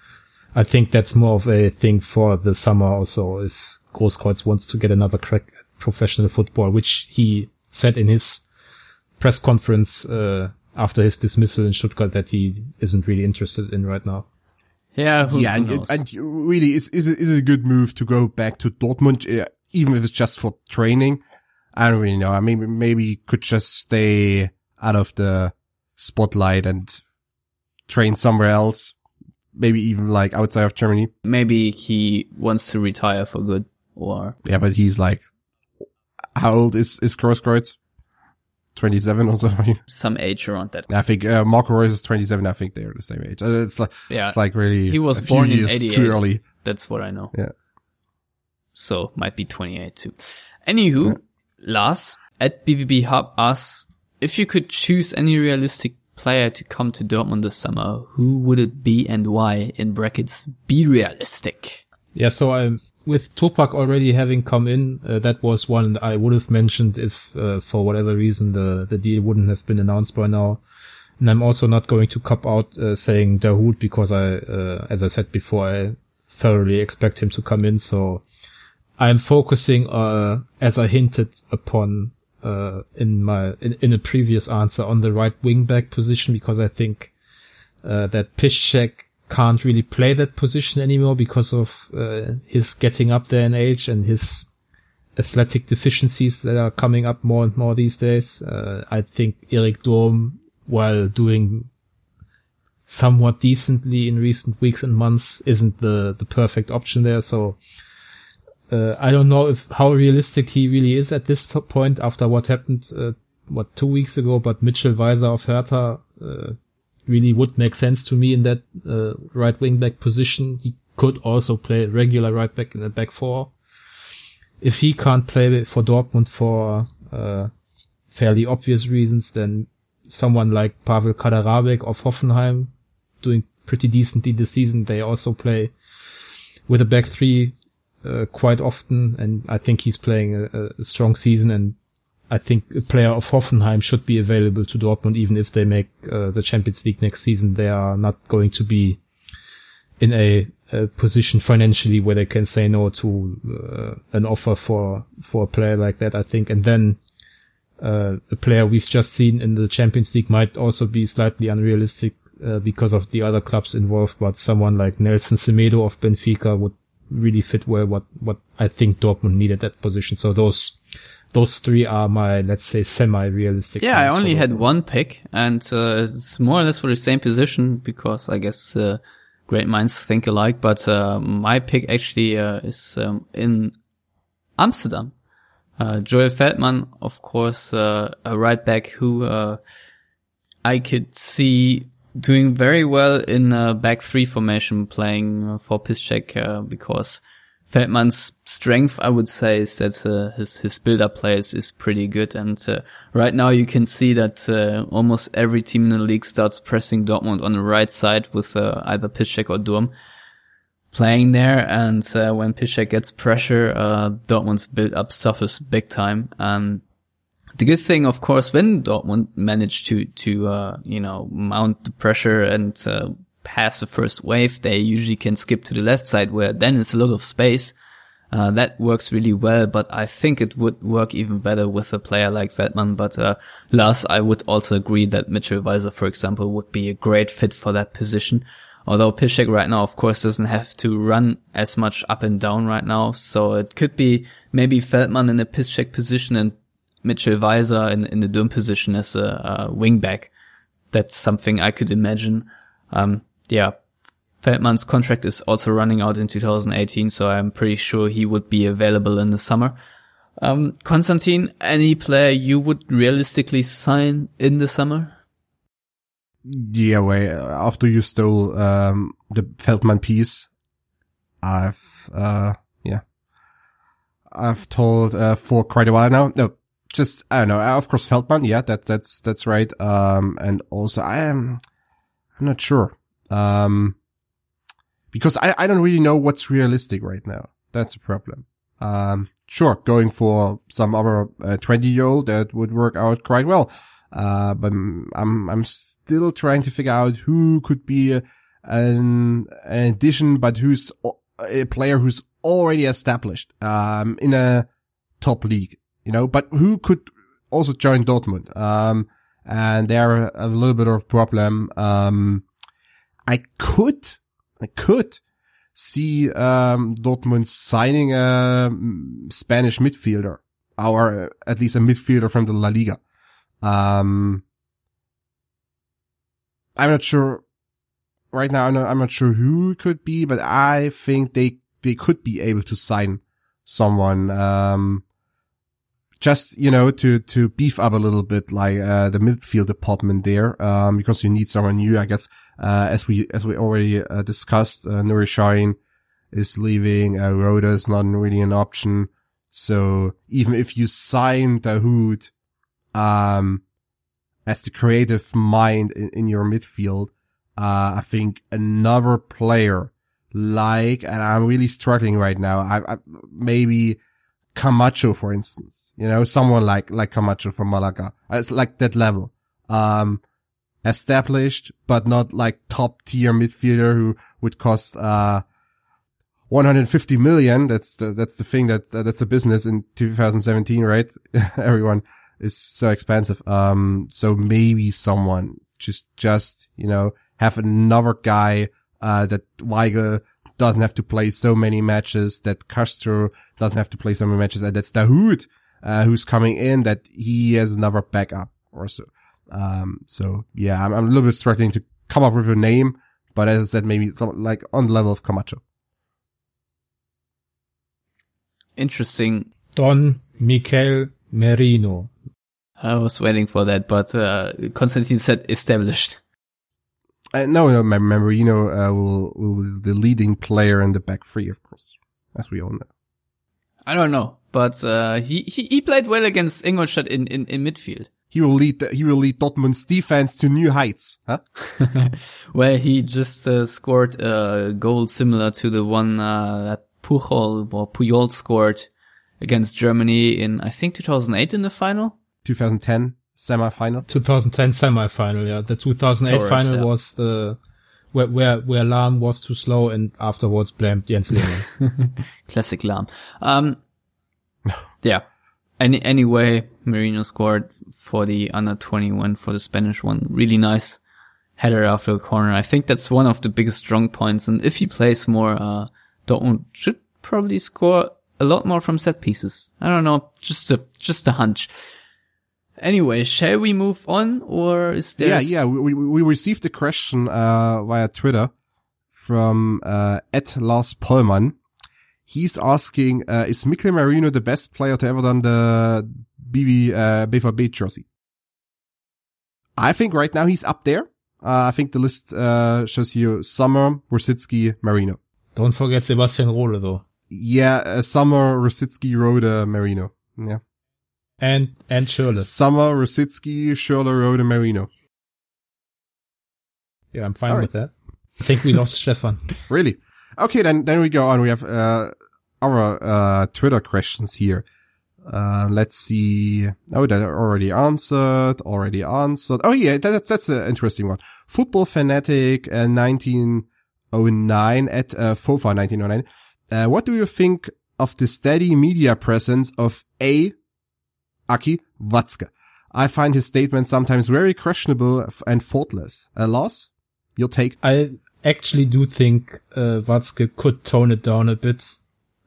I think that's more of a thing for the summer also. If Grosskreutz wants to get another crack at professional football, which he said in his press conference uh, after his dismissal in Stuttgart that he isn't really interested in right now. Yeah, who, yeah, who and, knows? and really, is is it, is it a good move to go back to Dortmund, uh, even if it's just for training? I don't really know. I mean, maybe he could just stay out of the spotlight and train somewhere else. Maybe even like outside of Germany. Maybe he wants to retire for good, or Yeah, but he's like, how old is is? Twenty seven or something. some age around that. I think uh, Marco Reus is twenty seven. I think they're the same age. Uh, It's like Yeah, it's like really. He was born in years 88. Too early. that's what I know. Yeah. So might be 28 too. Anywho, Lars at BVB Hub asks if you could choose any realistic player to come to Dortmund this summer, who would it be and why? In brackets, be realistic. Yeah, so I'm with Toprak already having come in, uh, that was one I would have mentioned if uh, for whatever reason the the deal wouldn't have been announced by now. And I'm also not going to cop out uh, saying Dahoud because I, uh, as I said before, I thoroughly expect him to come in. So I'm focusing, uh, as I hinted upon uh, in my in, in a previous answer, on the right wing back position because I think uh, that Piszczek can't really play that position anymore because of uh, his getting up there in age and his athletic deficiencies that are coming up more and more these days. Uh, I think Erik Durm, while doing somewhat decently in recent weeks and months, isn't the, the perfect option there. So, uh, I don't know if how realistic he really is at this point after what happened, uh, what, two weeks ago, but Mitchell Weiser of Hertha, uh, really would make sense to me in that uh, right wing back position. He could also play regular right back in the back four. If he can't play for Dortmund for uh, fairly obvious reasons, then someone like Pavel Kaderabek of Hoffenheim doing pretty decently this season. They also play with a back three uh, quite often, and I think he's playing a, a strong season and I think a player of Hoffenheim should be available to Dortmund, even if they make uh, the Champions League next season. They are not going to be in a, a position financially where they can say no to uh, an offer for for a player like that. I think, and then uh, a player we've just seen in the Champions League might also be slightly unrealistic uh, because of the other clubs involved. But someone like Nelson Semedo of Benfica would really fit well what what I think Dortmund needed that position. So those those three are my, let's say, semi-realistic. Yeah, I only had one pick, and uh, it's more or less for the same position because I guess uh, great minds think alike. But uh, my pick actually uh, is um, in Amsterdam. Uh, Joel Veltman, of course, uh, a right back who uh, I could see doing very well in a back three formation, playing for Piszczek uh, because Veltman's strength, I would say, is that uh, his his build-up play is, is pretty good, and uh, right now you can see that uh, almost every team in the league starts pressing Dortmund on the right side with uh, either Piszczek or Durm playing there, and uh, when Piszczek gets pressure, uh, Dortmund's build-up suffers big time. Um, The good thing, of course, when Dortmund managed to, to, uh, you know, mount the pressure and, uh, pass the first wave, they usually can skip to the left side where then it's a lot of space. Uh, that works really well, but I think it would work even better with a player like Veltman. But, uh, Lars, I would also agree that Mitchell Weiser, for example, would be a great fit for that position. Although Piszczek right now, of course, doesn't have to run as much up and down right now. So it could be maybe Veltman in a Piszczek position and Mitchell Weiser in, in the Durm position as a, a wing back. That's something I could imagine. Um, yeah, Veltman's contract is also running out in 2018, so I'm pretty sure he would be available in the summer. Um, Konstantin, any player you would realistically sign in the summer? Yeah, way after you stole um, the Feldman piece, I've uh, yeah, I've told uh, for quite a while now. No, just I don't know. Of course, Veltman. Yeah, that that's that's right. Um, and also I am I'm not sure. Um, because I I don't really know what's realistic right now. That's a problem. Um, sure, going for some other uh, 20 year old that would work out quite well. Uh, but I'm, I'm still trying to figure out who could be a, an, an addition, but who's a player who's already established, um, in a top league, you know, but who could also join Dortmund. Um, and they're a little bit of problem. Um, I could, I could see, um, Dortmund signing a Spanish midfielder or at least a midfielder from the La Liga. Um, I'm not sure right now. I'm not, I'm not sure who it could be, but I think they, they could be able to sign someone, um, just, you know, to, to beef up a little bit, like, uh, the midfield department there, um, because you need someone new, I guess, uh, as we, as we already, uh, discussed, uh, Nuri Sahin is leaving, uh, Rode is not really an option. So even if you sign Dahoud, um, as the creative mind in, in your midfield, uh, I think another player like, and I'm really struggling right now. I, I maybe Camacho, for instance, you know, someone like, like Camacho from Malaga. It's like that level. Um, established, but not like top tier midfielder who would cost, uh, 150 million. That's the, that's the thing that, that's the business in 2017, right? Everyone is so expensive. Um, so maybe someone just, just, you know, have another guy, uh, that Weigl doesn't have to play so many matches, that Castro doesn't have to play so many matches, and that's Dahoud, uh, who's coming in, that he has another backup or so. Um, so yeah, I'm, I'm a little bit struggling to come up with a name, but as I said, maybe something like on the level of Camacho. Interesting. Don Mikel Merino. I was waiting for that, but uh, Konstantin said established. Uh, no, no, Merino uh, will will be the leading player in the back three, of course, as we all know. I don't know, but uh, he, he he played well against Ingolstadt in, in, in midfield. He will lead the, he will lead Dortmund's defense to new heights, huh? well, he just uh, scored a goal similar to the one uh, that Pujol or Puyol scored against Germany in I think 2008 in the final. 2010 semi-final. 2010 semi-final, yeah. The 2008 Torres, final yeah. was the where where where Lahm was too slow and afterwards blamed Jens Lehmann. Classic Lahm. Um, yeah. Any anyway, Merino scored for the under 21 for the Spanish one. Really nice header after a corner. I think that's one of the biggest strong points. And if he plays more, uh, Dortmund should probably score a lot more from set pieces. I don't know, just a just a hunch. Anyway, shall we move on or is there? Yeah, yeah. We, we received a question, uh, via Twitter from, uh, at Lars Pollmann. He's asking, uh, is Mikel Merino the best player to ever done the BB, uh, BVB jersey? I think right now he's up there. Uh, I think the list, uh, shows you Sammer, Rosicky, Merino. Don't forget Sebastian Rode though. Yeah, uh, Sammer, Rosicky, Rode, Merino. Yeah. And and Schürrle. Sammer, Rosicky, Schürrle, Rode, Merino. Yeah, I'm fine All with right. that. I think we lost Stefan. Really? Okay, then then we go on. We have uh our uh Twitter questions here. Uh, let's see. Oh, that already answered. Already answered. Oh yeah, that, that's an interesting one. Football fanatic, uh, 1909 at uh, FOFA 1909. Uh, what do you think of the steady media presence of A. Aki Watzke? I find his statements sometimes very questionable and faultless. A loss? Your take? I actually do think uh, Watzke could tone it down a bit.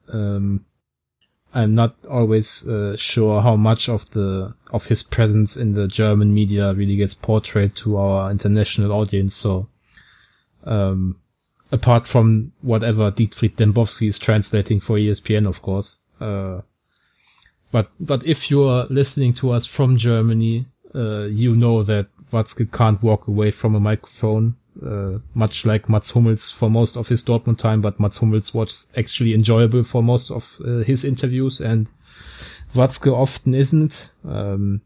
Um, I'm not always uh, sure how much of the of his presence in the German media really gets portrayed to our international audience. So, um, apart from whatever Dietfried Dembowski is translating for ESPN, of course. Uh, but but if you are listening to us from Germany, uh, you know that Watzke can't walk away from a microphone uh, much like Mats Hummels for most of his Dortmund time, but Mats Hummels was actually enjoyable for most of uh, his interviews and Watzke often isn't. Um,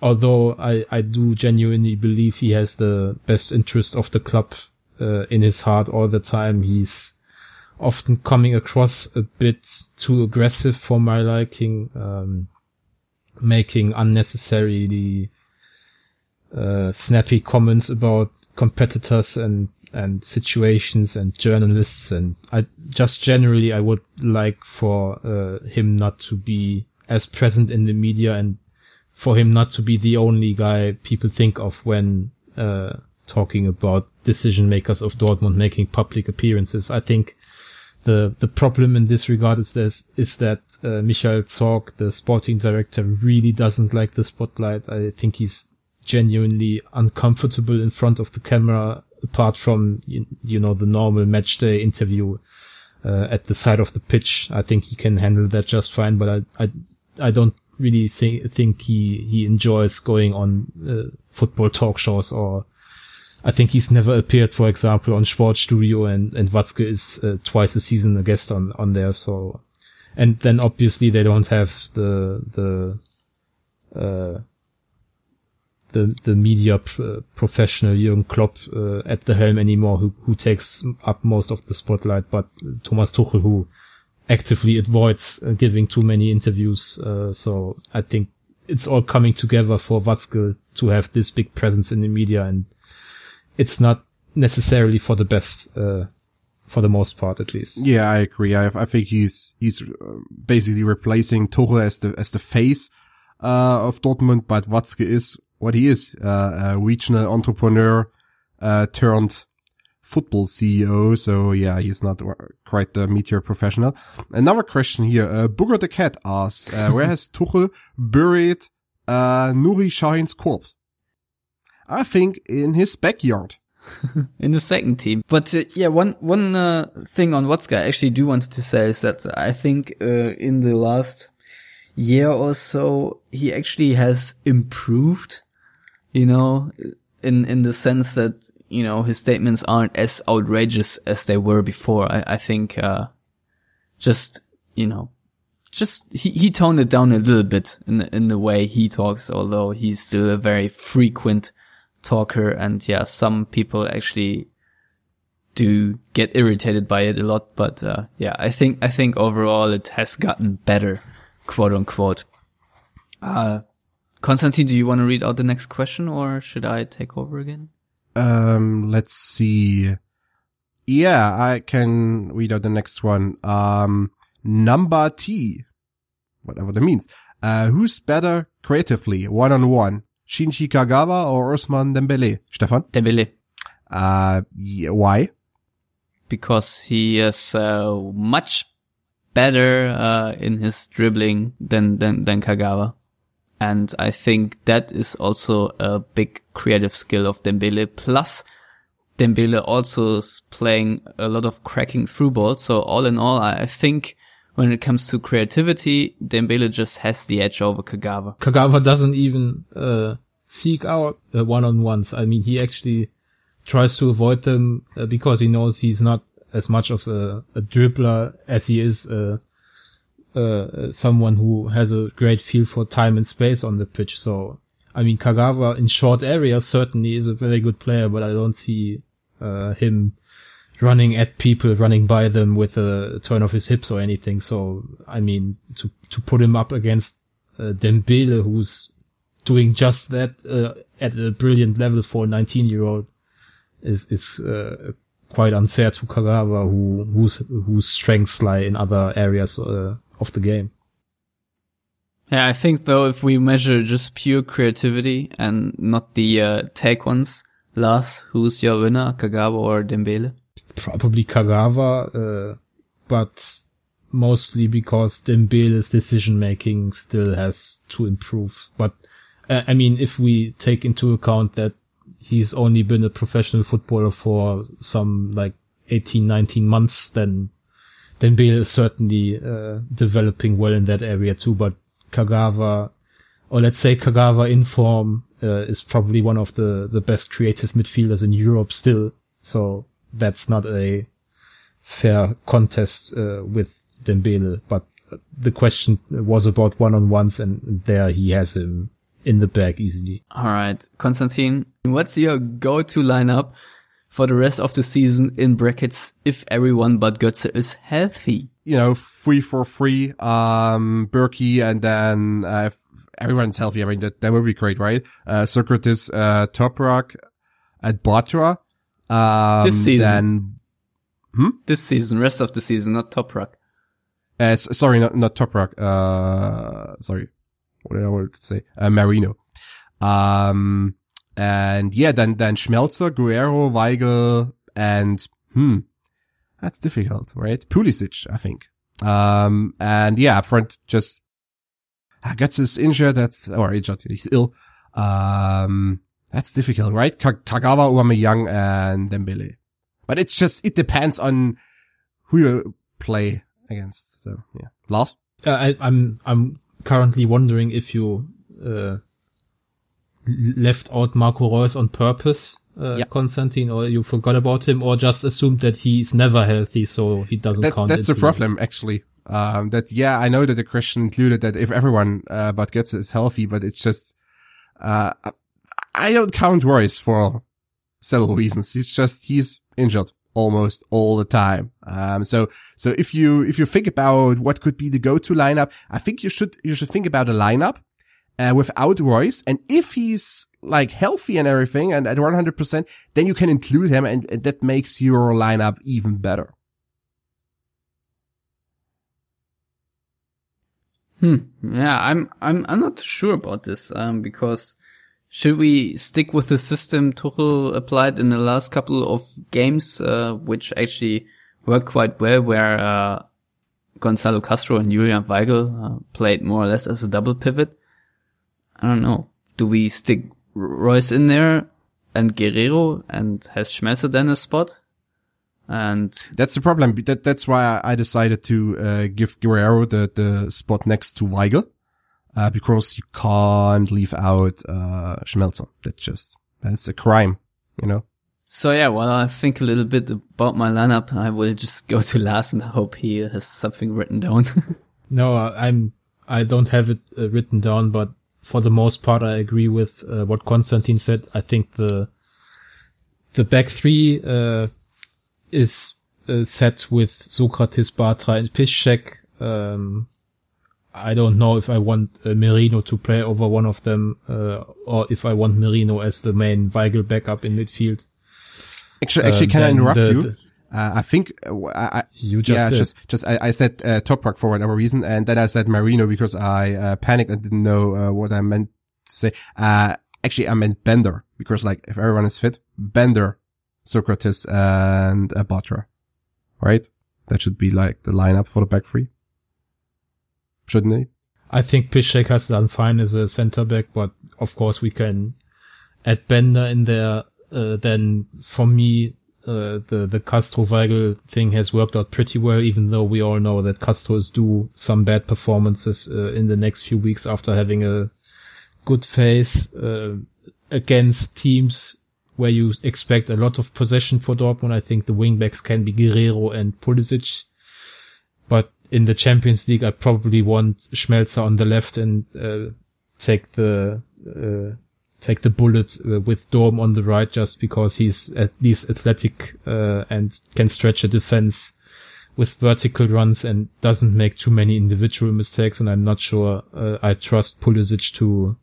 although I, I do genuinely believe he has the best interest of the club uh, in his heart all the time. He's often coming across a bit too aggressive for my liking, um, making unnecessarily uh, snappy comments about competitors and and situations and journalists and I just generally I would like for uh, him not to be as present in the media and for him not to be the only guy people think of when uh, talking about decision makers of Dortmund making public appearances. I think the the problem in this regard is this is that uh, Michael the sporting director, really doesn't like the spotlight. I think he's genuinely uncomfortable in front of the camera apart from you, you know the normal match day interview uh, at the side of the pitch i think he can handle that just fine but i i, I don't really think think he he enjoys going on uh, football talk shows or I think he's never appeared, for example, on Sportstudio and, and Watzke is uh, twice a season a guest on, on there. So, and then obviously they don't have the, the, uh, the the media pr- professional Jürgen Klopp uh, at the helm anymore, who who takes up most of the spotlight, but Thomas Tuchel, who actively avoids uh, giving too many interviews. Uh, so I think it's all coming together for Watzke to have this big presence in the media, and it's not necessarily for the best. Uh, for the most part, at least. Yeah, I agree. I, I think he's he's uh, basically replacing Tuchel as the as the face uh, of Dortmund, but Watzke is what he is, uh, a regional entrepreneur, uh, turned football CEO. So yeah, he's not quite the meteor professional. Another question here. Uh, Booger the Cat asks, uh, where has Tuchel buried, uh, Nuri Sahin's corpse? I think in his backyard. in the second team. But uh, yeah, one one uh, thing on Watzke I actually do wanted to say is that I think uh, in the last year or so he actually has improved you know, in, in the sense that, you know, his statements aren't as outrageous as they were before. I, I think, uh, just, you know, just, he, he toned it down a little bit in in the way he talks, although he's still a very frequent talker. And yeah, some people actually do get irritated by it a lot. But, uh, yeah, I think, I think overall it has gotten better, quote unquote. Uh, Konstantin, do you want to read out the next question or should I take over again? Um, let's see. Yeah, I can read out the next one. Um, number T, whatever that means. Uh, who's better creatively, one on one? Shinji Kagawa or Ousmane Dembele? Stefan? Dembele. Uh, why? Because he is uh, much better uh, in his dribbling than than than Kagawa. And I think that is also a big creative skill of Dembele. Plus, Dembele also is playing a lot of cracking through balls. So all in all, I think when it comes to creativity, Dembele just has the edge over Kagawa. Kagawa doesn't even uh, seek out uh, one-on-ones. I mean, he actually tries to avoid them uh, because he knows he's not as much of a, a dribbler as he is uh, uh, someone who has a great feel for time and space on the pitch. So, I mean, Kagawa in short areas certainly is a very good player, but I don't see uh, him running at people, running by them with a turn of his hips or anything. So, I mean, to, to put him up against uh, Dembele, who's doing just that, uh, at a brilliant level for a 19 year old is, is, uh, quite unfair to Kagawa, who, whose, whose strengths lie in other areas, uh, of the game. Yeah, I think though, if we measure just pure creativity and not the uh, take ones, Lars, who's your winner, Kagawa or Dembele? Probably Kagawa, uh, but mostly because Dembele's decision making still has to improve. But uh, I mean, if we take into account that he's only been a professional footballer for some like 18, 19 months, then Dembele is certainly uh, developing well in that area too. But Kagawa, or let's say Kagawa in form, uh, is probably one of the, the best creative midfielders in Europe still. So that's not a fair contest uh, with Dembele. But the question was about one-on-ones and there he has him in the bag easily. All right. Konstantin, what's your go-to lineup for the rest of the season in brackets if everyone but Götze is healthy? You know, three for three, um, Bürki and then, uh, if everyone's healthy, I mean, that, that would be great, right? Uh, Sokratis, uh, Toprak at Bartra. Um, This season. Then, This season, rest of the season, not Toprak. uh, sorry, not, not Toprak, uh, sorry. What did I want to say? Uh, Marino. Um, and yeah, then, then Schmelzer, Guerreiro, Weigl, and, hmm, that's difficult, right? Pulisic, I think. Um, and yeah, up front, just, uh, Götze is injured, that's, or injured, he's ill. Um, that's difficult, right? Ka- Kagawa, Aubameyang, and Dembele. But it's just, it depends on who you play against. So yeah. Lars? Uh, I, I'm I'm currently wondering if you uh, left out Marco Reus on purpose, uh, Yeah. Konstantin, or you forgot about him, or just assumed that he's never healthy, so he doesn't That's, count. that's the problem, actually. Um, that, yeah, I know that the question included that if everyone, uh, but Götze is healthy, but it's just, uh, I- I don't count Reus for several reasons. He's just, he's injured almost all the time. Um, so, so if you, if you think about what could be the go-to lineup, I think you should, you should think about a lineup, uh, without Reus. And if he's like healthy and everything and at 100%, then you can include him and, and that makes your lineup even better. Hmm. Yeah, I'm I'm I'm not sure about this. Um, because should we stick with the system Tuchel applied in the last couple of games, uh, which actually worked quite well, where uh, Gonzalo Castro and Julian Weigl uh, played more or less as a double pivot. I don't know. Do we stick Reus in there and Guerreiro and has Schmelzer then a spot? And That's the problem. That, that's why I decided to uh, give Guerreiro the, the spot next to Weigl, uh, because you can't leave out uh, Schmelzer. That's just that's a crime, you know. So yeah, while I think a little bit about my lineup, I will just go to Lars and hope he has something written down. No, I'm I don't have it uh, written down, but for the most part, I agree with uh, what Konstantin said. I think the the back three uh, is uh, set with Sokratis, Bartra, and Piszczek. Um, I don't know if I want uh, Merino to play over one of them, uh, or if I want Merino as the main Weigl backup in midfield. Actually, actually, Um, can I interrupt the- you? Uh, I think uh, I, I You just yeah, did. just just I, I said uh, Toprak for whatever reason, and then I said Merino because I uh, panicked and didn't know uh, what I meant to say. Uh, actually, I meant Bender because like if everyone is fit, Bender, Sokratis, and uh, Bartra, right? That should be like the lineup for the back three, shouldn't it? I think Piszczek has done fine as a center back, but of course we can add Bender in there. Uh, then for me, uh, the the Castro Weigl thing has worked out pretty well, even though we all know that Castro is due some bad performances uh, in the next few weeks after having a good phase uh, against teams where you expect a lot of possession for Dortmund. I think the wingbacks can be Guerreiro and Pulisic. But in the Champions League, I probably want Schmelzer on the left and uh, take the uh, take the bullet uh, with Durm on the right just because he's at least athletic uh, and can stretch a defense with vertical runs and doesn't make too many individual mistakes. And I'm not sure uh, I trust Pulisic to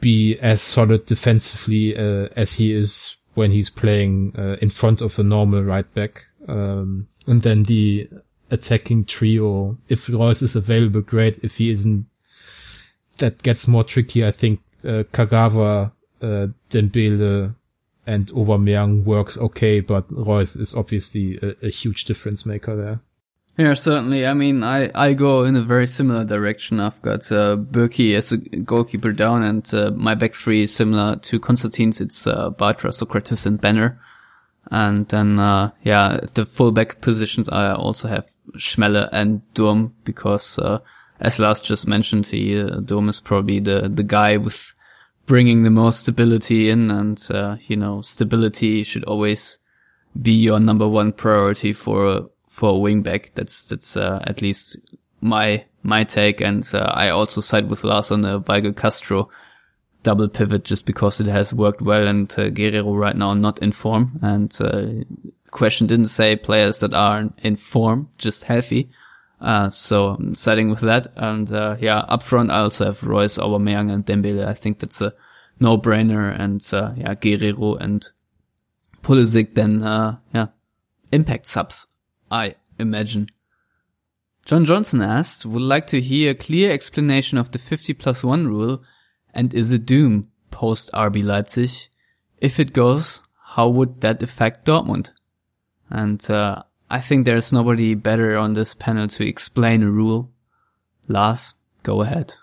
be as solid defensively as he is when he's playing in front of a normal right back. Um, and then the attacking trio, if Reus is available, great. If he isn't, that gets more tricky. I think uh, Kagawa, uh, Dembele, and Aubameyang works okay, but Reus is obviously a, a huge difference maker there. Yeah, certainly. I mean, I, I go in a very similar direction. I've got uh, Bürki as a goalkeeper down, and uh, my back three is similar to Konstantin's. It's uh, Bartra, Sokratis, and Bender. And then, uh, yeah, the fullback positions I also have Schmelle and Durm because, uh, as Lars just mentioned, he, uh, Durm is probably the, the guy with bringing the most stability in and, uh, you know, stability should always be your number one priority for a, for a wingback. That's, that's, uh, at least my, my take. And, uh, I also side with Lars on the Weigl Castro double pivot just because it has worked well and uh, Guerreiro right now not in form. And uh, question didn't say players that are in form, just healthy. Uh, so I'm siding with that. And uh, yeah, up front I also have Reus, Aubameyang and Dembele. I think that's a no-brainer. And uh, yeah, Guerreiro and Pulisic then uh, yeah, impact subs, I imagine. John Johnson asked, would like to hear a clear explanation of the 50 plus 1 rule and is it doom post RB Leipzig? If it goes, how would that affect Dortmund? And uh, I think there's nobody better on this panel to explain a rule. Lars, go ahead.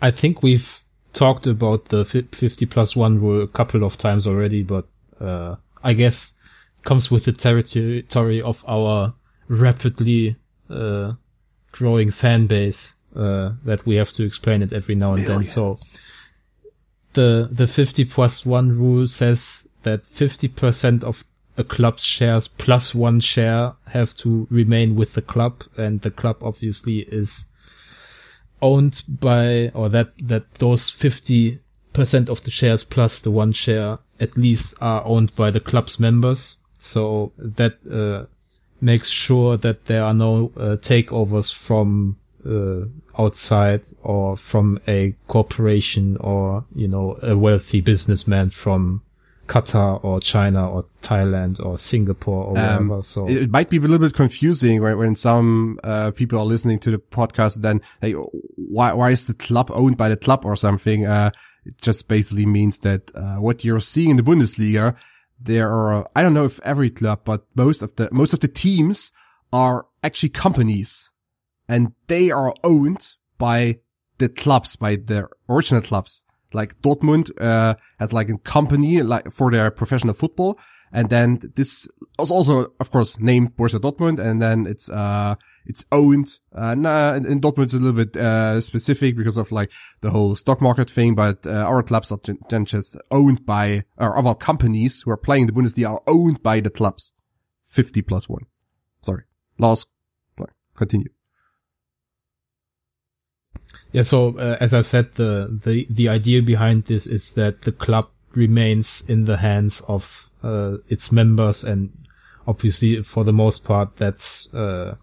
I think we've talked about the 50 plus 1 rule a couple of times already, but uh, I guess comes with the territory of our rapidly uh, growing fan base uh, that we have to explain it every now and Millions. then. So the the 50 plus 1 rule says that 50% of a club's shares plus one share have to remain with the club and the club obviously is owned by or that that those 50% of the shares plus the one share at least are owned by the club's members. So that uh, makes sure that there are no uh, takeovers from uh, outside or from a corporation or, you know, a wealthy businessman from Qatar or China or Thailand or Singapore or um, wherever. So it might be a little bit confusing when, when some uh, people are listening to the podcast. Then they, why why is the club owned by the club or something? Uh, it just basically means that uh, what you're seeing in the Bundesliga, there are I don't know if every club, but most of the most of the teams are actually companies and they are owned by the clubs, by the original clubs. Like Dortmund uh, has like a company like for their professional football, and then this was also, of course, named Borussia Dortmund, and then it's uh it's owned. Uh, nah, in Dortmund it's a little bit uh specific because of like the whole stock market thing, but uh, our clubs are then just owned by or our companies who are playing the Bundesliga are owned by the clubs. Fifty plus one. Sorry, Lars. Continue. Yeah, so uh, as I've said, the, the the idea behind this is that the club remains in the hands of uh, its members, and obviously, for the most part, that's uh,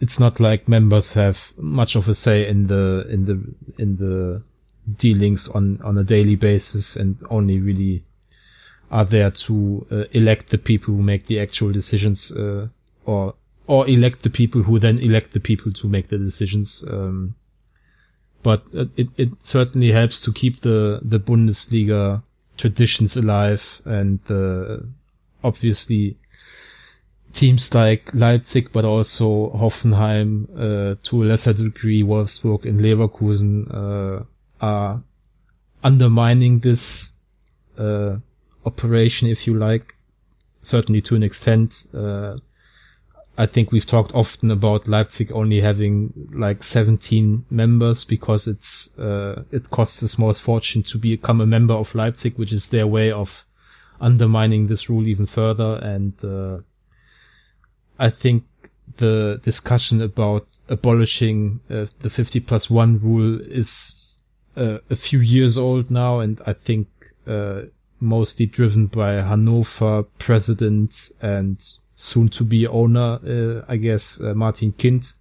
it's not like members have much of a say in the in the in the dealings on on a daily basis, and only really are there to uh, elect the people who make the actual decisions, uh, or or elect the people who then elect the people to make the decisions. Um, but it, it certainly helps to keep the, the Bundesliga traditions alive and uh, obviously teams like Leipzig, but also Hoffenheim, uh, to a lesser degree Wolfsburg and Leverkusen uh, are undermining this uh, operation, if you like, certainly to an extent. I think we've talked often about Leipzig only having like 17 members because it's, uh, it costs a small fortune to become a member of Leipzig, which is their way of undermining this rule even further. And, uh, I think the discussion about abolishing uh, the 50 plus one rule is uh, a few years old now, and I think uh, mostly driven by Hannover president and soon to be owner, uh, I guess, uh, Martin Kind,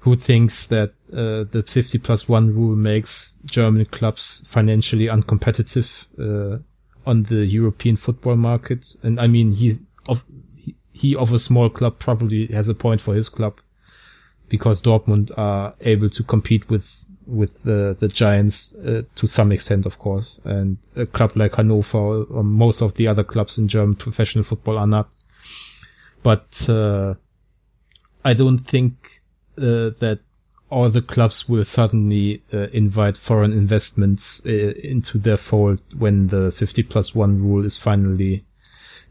who thinks that uh, the 50 plus one rule makes German clubs financially uncompetitive uh, on the European football market. And I mean, he of he, of a small club probably has a point for his club because Dortmund are able to compete with with the the giants uh, to some extent, of course, and a club like Hannover or most of the other clubs in German professional football are not. But uh, I don't think uh, that all the clubs will suddenly uh, invite foreign investments uh, into their fold when the 50 plus one rule is finally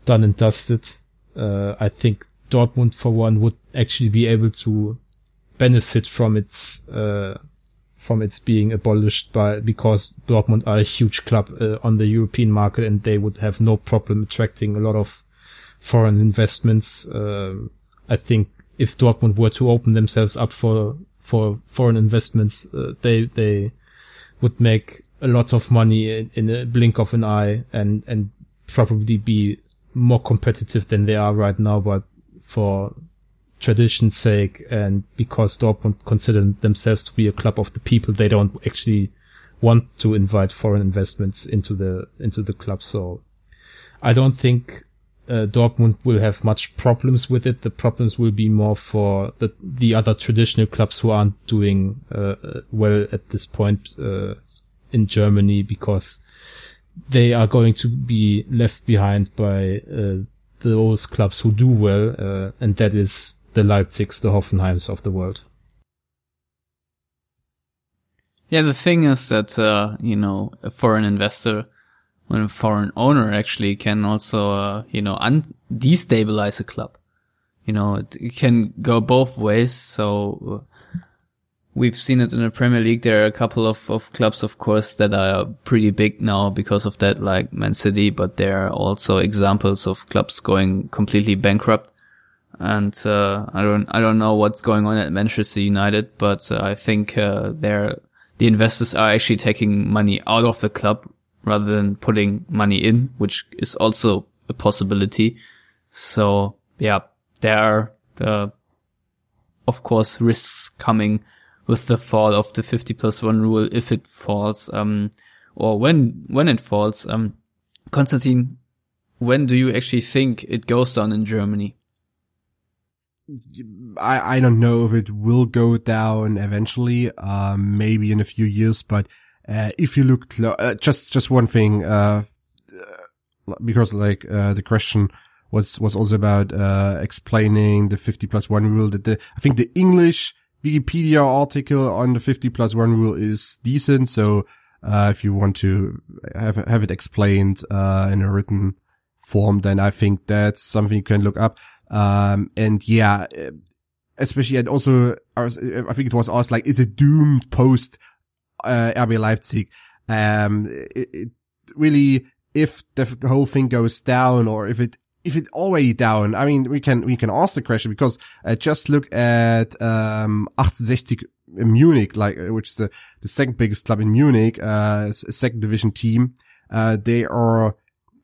done and dusted. Uh, I think Dortmund, for one, would actually be able to benefit from its uh, from its being abolished by because Dortmund are a huge club on the European market and they would have no problem attracting a lot of foreign investments. Uh, I think if Dortmund were to open themselves up for for foreign investments, uh, they they would make a lot of money in, in a blink of an eye and and probably be more competitive than they are right now. But for tradition's sake and because Dortmund consider themselves to be a club of the people, they don't actually want to invite foreign investments into the into the club. So I don't think uh, Dortmund will have much problems with it. The problems will be more for the the other traditional clubs who aren't doing uh, uh well at this point uh, in Germany because they are going to be left behind by uh, those clubs who do well, uh, and that is the Leipzigs, the Hoffenheims of the world. Yeah, the thing is that, you know, a foreign investor, when a foreign owner actually can also, uh, you know, un- destabilize a club. You know, it, it can go both ways. So uh, we've seen it in the Premier League. There are a couple of, of clubs, of course, that are pretty big now because of that, like Man City, but there are also examples of clubs going completely bankrupt and uh, I don't I don't know what's going on at Manchester United, but uh, I think uh, they're the investors are actually taking money out of the club rather than putting money in, which is also a possibility. So yeah, there are uh, of course risks coming with the fall of the 50 plus one rule if it falls, um, or when when it falls. Um, Konstantin, when do you actually think it goes down in Germany? I, I don't know if it will go down eventually, um, maybe in a few years, but, uh, if you look, clo- uh, just, just one thing, uh, uh because like, uh, the question was, was also about, uh, explaining the 50 plus one rule that the, I think the English Wikipedia article on the 50 plus one rule is decent. So, uh, if you want to have, have it explained, uh, in a written form, then I think that's something you can look up. Um, and yeah, uh, especially, and also, I, think it was asked like, is it doomed post, uh, RB Leipzig? Um, it, it really, if the whole thing goes down or if it, if it already down, I mean, we can, we can ask the question because uh, just look at, um, 1860 Munich, like, uh, which is the, the second biggest club in Munich, uh, second division team. Uh, they are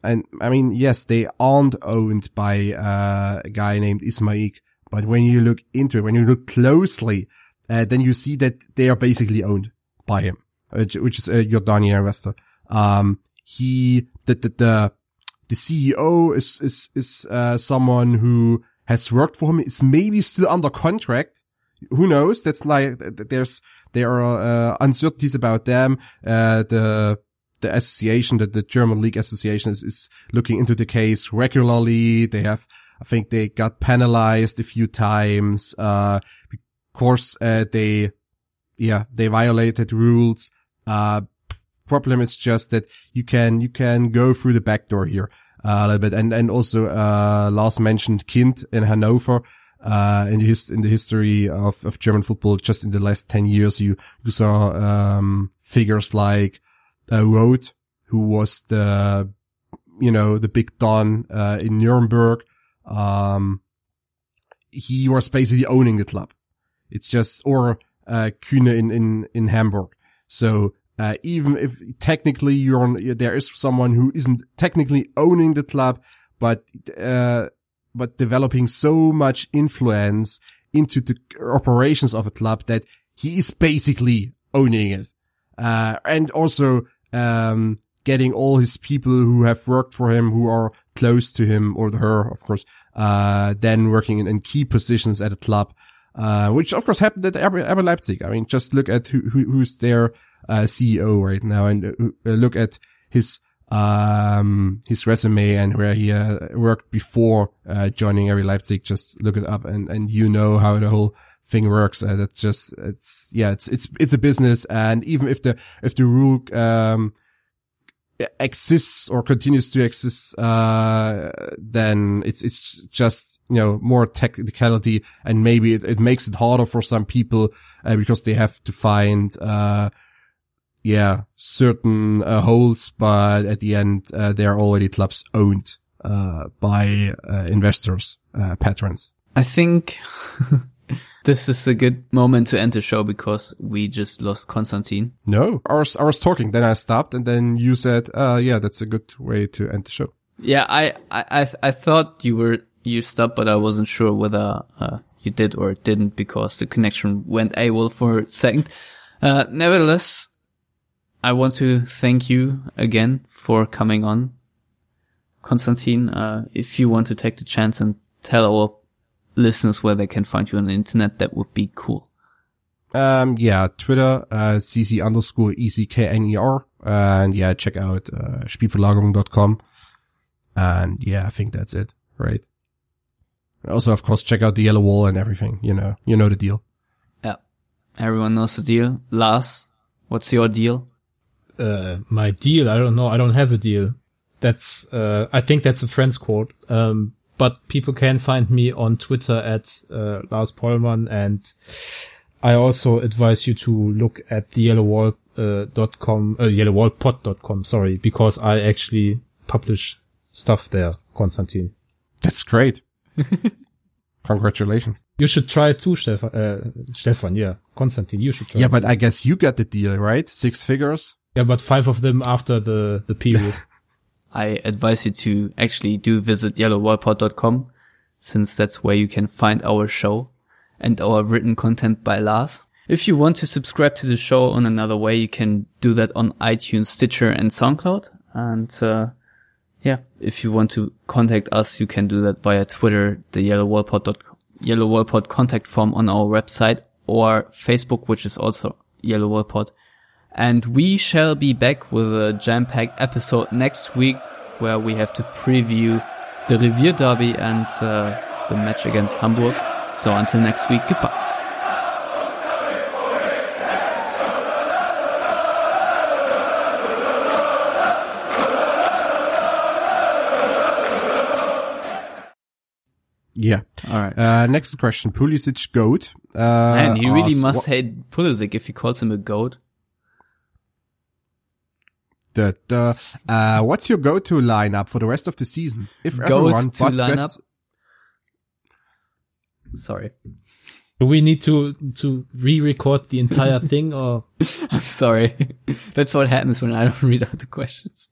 and I mean, yes, they aren't owned by uh, a guy named Ismaik, but when you look into it, when you look closely, uh, then you see that they are basically owned by him, which is a Jordanian investor. Um, he, the, the, the, the CEO is, is, is, uh, someone who has worked for him, is maybe still under contract. Who knows? That's like, there's, there are, uh, uncertainties about them. Uh, the, the association, that the German League Association is, is looking into the case regularly. They have, I think they got penalized a few times. Uh, of course, uh, they, yeah, they violated rules. Uh, problem is just that you can, you can go through the back door here uh, a little bit. And, and also, uh, Lars mentioned Kind in Hanover. Uh, in the in the history of, of German football, just in the last 10 years, you, you saw, um, figures like, uh, Roth, who was the, you know, the big don, uh, in Nuremberg. Um, he was basically owning the club. It's just, or, uh, Kühne in, in, in Hamburg. So, uh, even if technically you're on, there is someone who isn't technically owning the club, but, uh, but developing so much influence into the operations of a club that he is basically owning it. Uh, and also, um, getting all his people who have worked for him, who are close to him or her, of course, uh, then working in, in, key positions at a club, uh, which of course happened at RB Leipzig. I mean, just look at who, who who's their, uh, CEO right now and uh, look at his, um, his resume and where he, uh, worked before, uh, joining RB Leipzig. Just look it up and, and you know how the whole, thing works. Uh, that's just, it's, yeah, it's, it's, it's a business. And even if the, if the rule, um, exists or continues to exist, uh, then it's, it's just, you know, more technicality and maybe it, it makes it harder for some people, uh, because they have to find, uh, yeah, certain uh, holes, but at the end, uh, they are already clubs owned, uh, by, uh, investors, uh, patrons. I think this is a good moment to end the show because we just lost Konstantin. No, I was, I was talking, then I stopped and then you said, uh, yeah, that's a good way to end the show. Yeah, I, I, I thought you were, you stopped, but I wasn't sure whether, uh, you did or didn't because the connection went AWOL for a second. Uh, nevertheless, I want to thank you again for coming on. Konstantin, uh, if you want to take the chance and tell our listeners where they can find you on the internet, that would be cool. Um, yeah, Twitter, uh, cc underscore eckner. And yeah, check out, uh, spielverlagerung.com. And yeah, I think that's it, right? Also, of course, check out the yellow wall and everything. You know, you know the deal. Yeah. Everyone knows the deal. Lars, what's your deal? Uh, my deal? I don't know. I don't have a deal. That's, uh, I think that's a friend's quote. Um, but people can find me on Twitter at uh, Lars Pollmann, and I also advise you to look at the yellowwall uh, dot com, uh, yellowwallpod.com, sorry, because I actually publish stuff there, Konstantin. That's great. Congratulations. You should try it too, Stefan. Uh, Stefan, yeah. Konstantin, you should try. Yeah, but I guess you got the deal, right? Six figures? Yeah, but five of them after the, the period. I advise you to actually do visit yellowwallpod.com since that's where you can find our show and our written content by Lars. If you want to subscribe to the show on another way, you can do that on iTunes, Stitcher and SoundCloud. And, uh, yeah, if you want to contact us, you can do that via Twitter, the yellowwallpod, yellowwallpod contact form on our website or Facebook, which is also yellowwallpod. And we shall be back with a jam-packed episode next week where we have to preview the Revier Derby and uh, the match against Hamburg. So until next week, goodbye. Yeah. All right. Uh, next question. Pulisic goat. Uh, Man, he really asks, must hate Pulisic if he calls him a goat. Da, da. Uh, what's your go-to lineup for the rest of the season? If Go-to everyone but lineup? gets- Sorry. Do we need to, to re-record the entire thing or? I'm sorry. That's what happens when I don't read out the questions.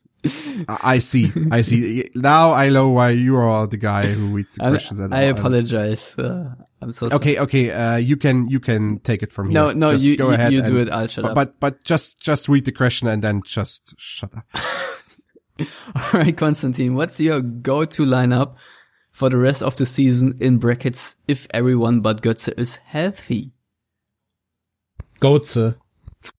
I I see. I see. Now I know why you are the guy who reads the questions. and I apologize. Uh, I'm so sorry. Okay, okay. Uh, you can you can take it from No, here. no, Just you, go you, ahead you do and- it. I'll shut But, up. but but just just read the question and then just shut up. All right, Konstantin, what's your go-to lineup for the rest of the season in brackets if everyone but Götze is healthy? Goetze.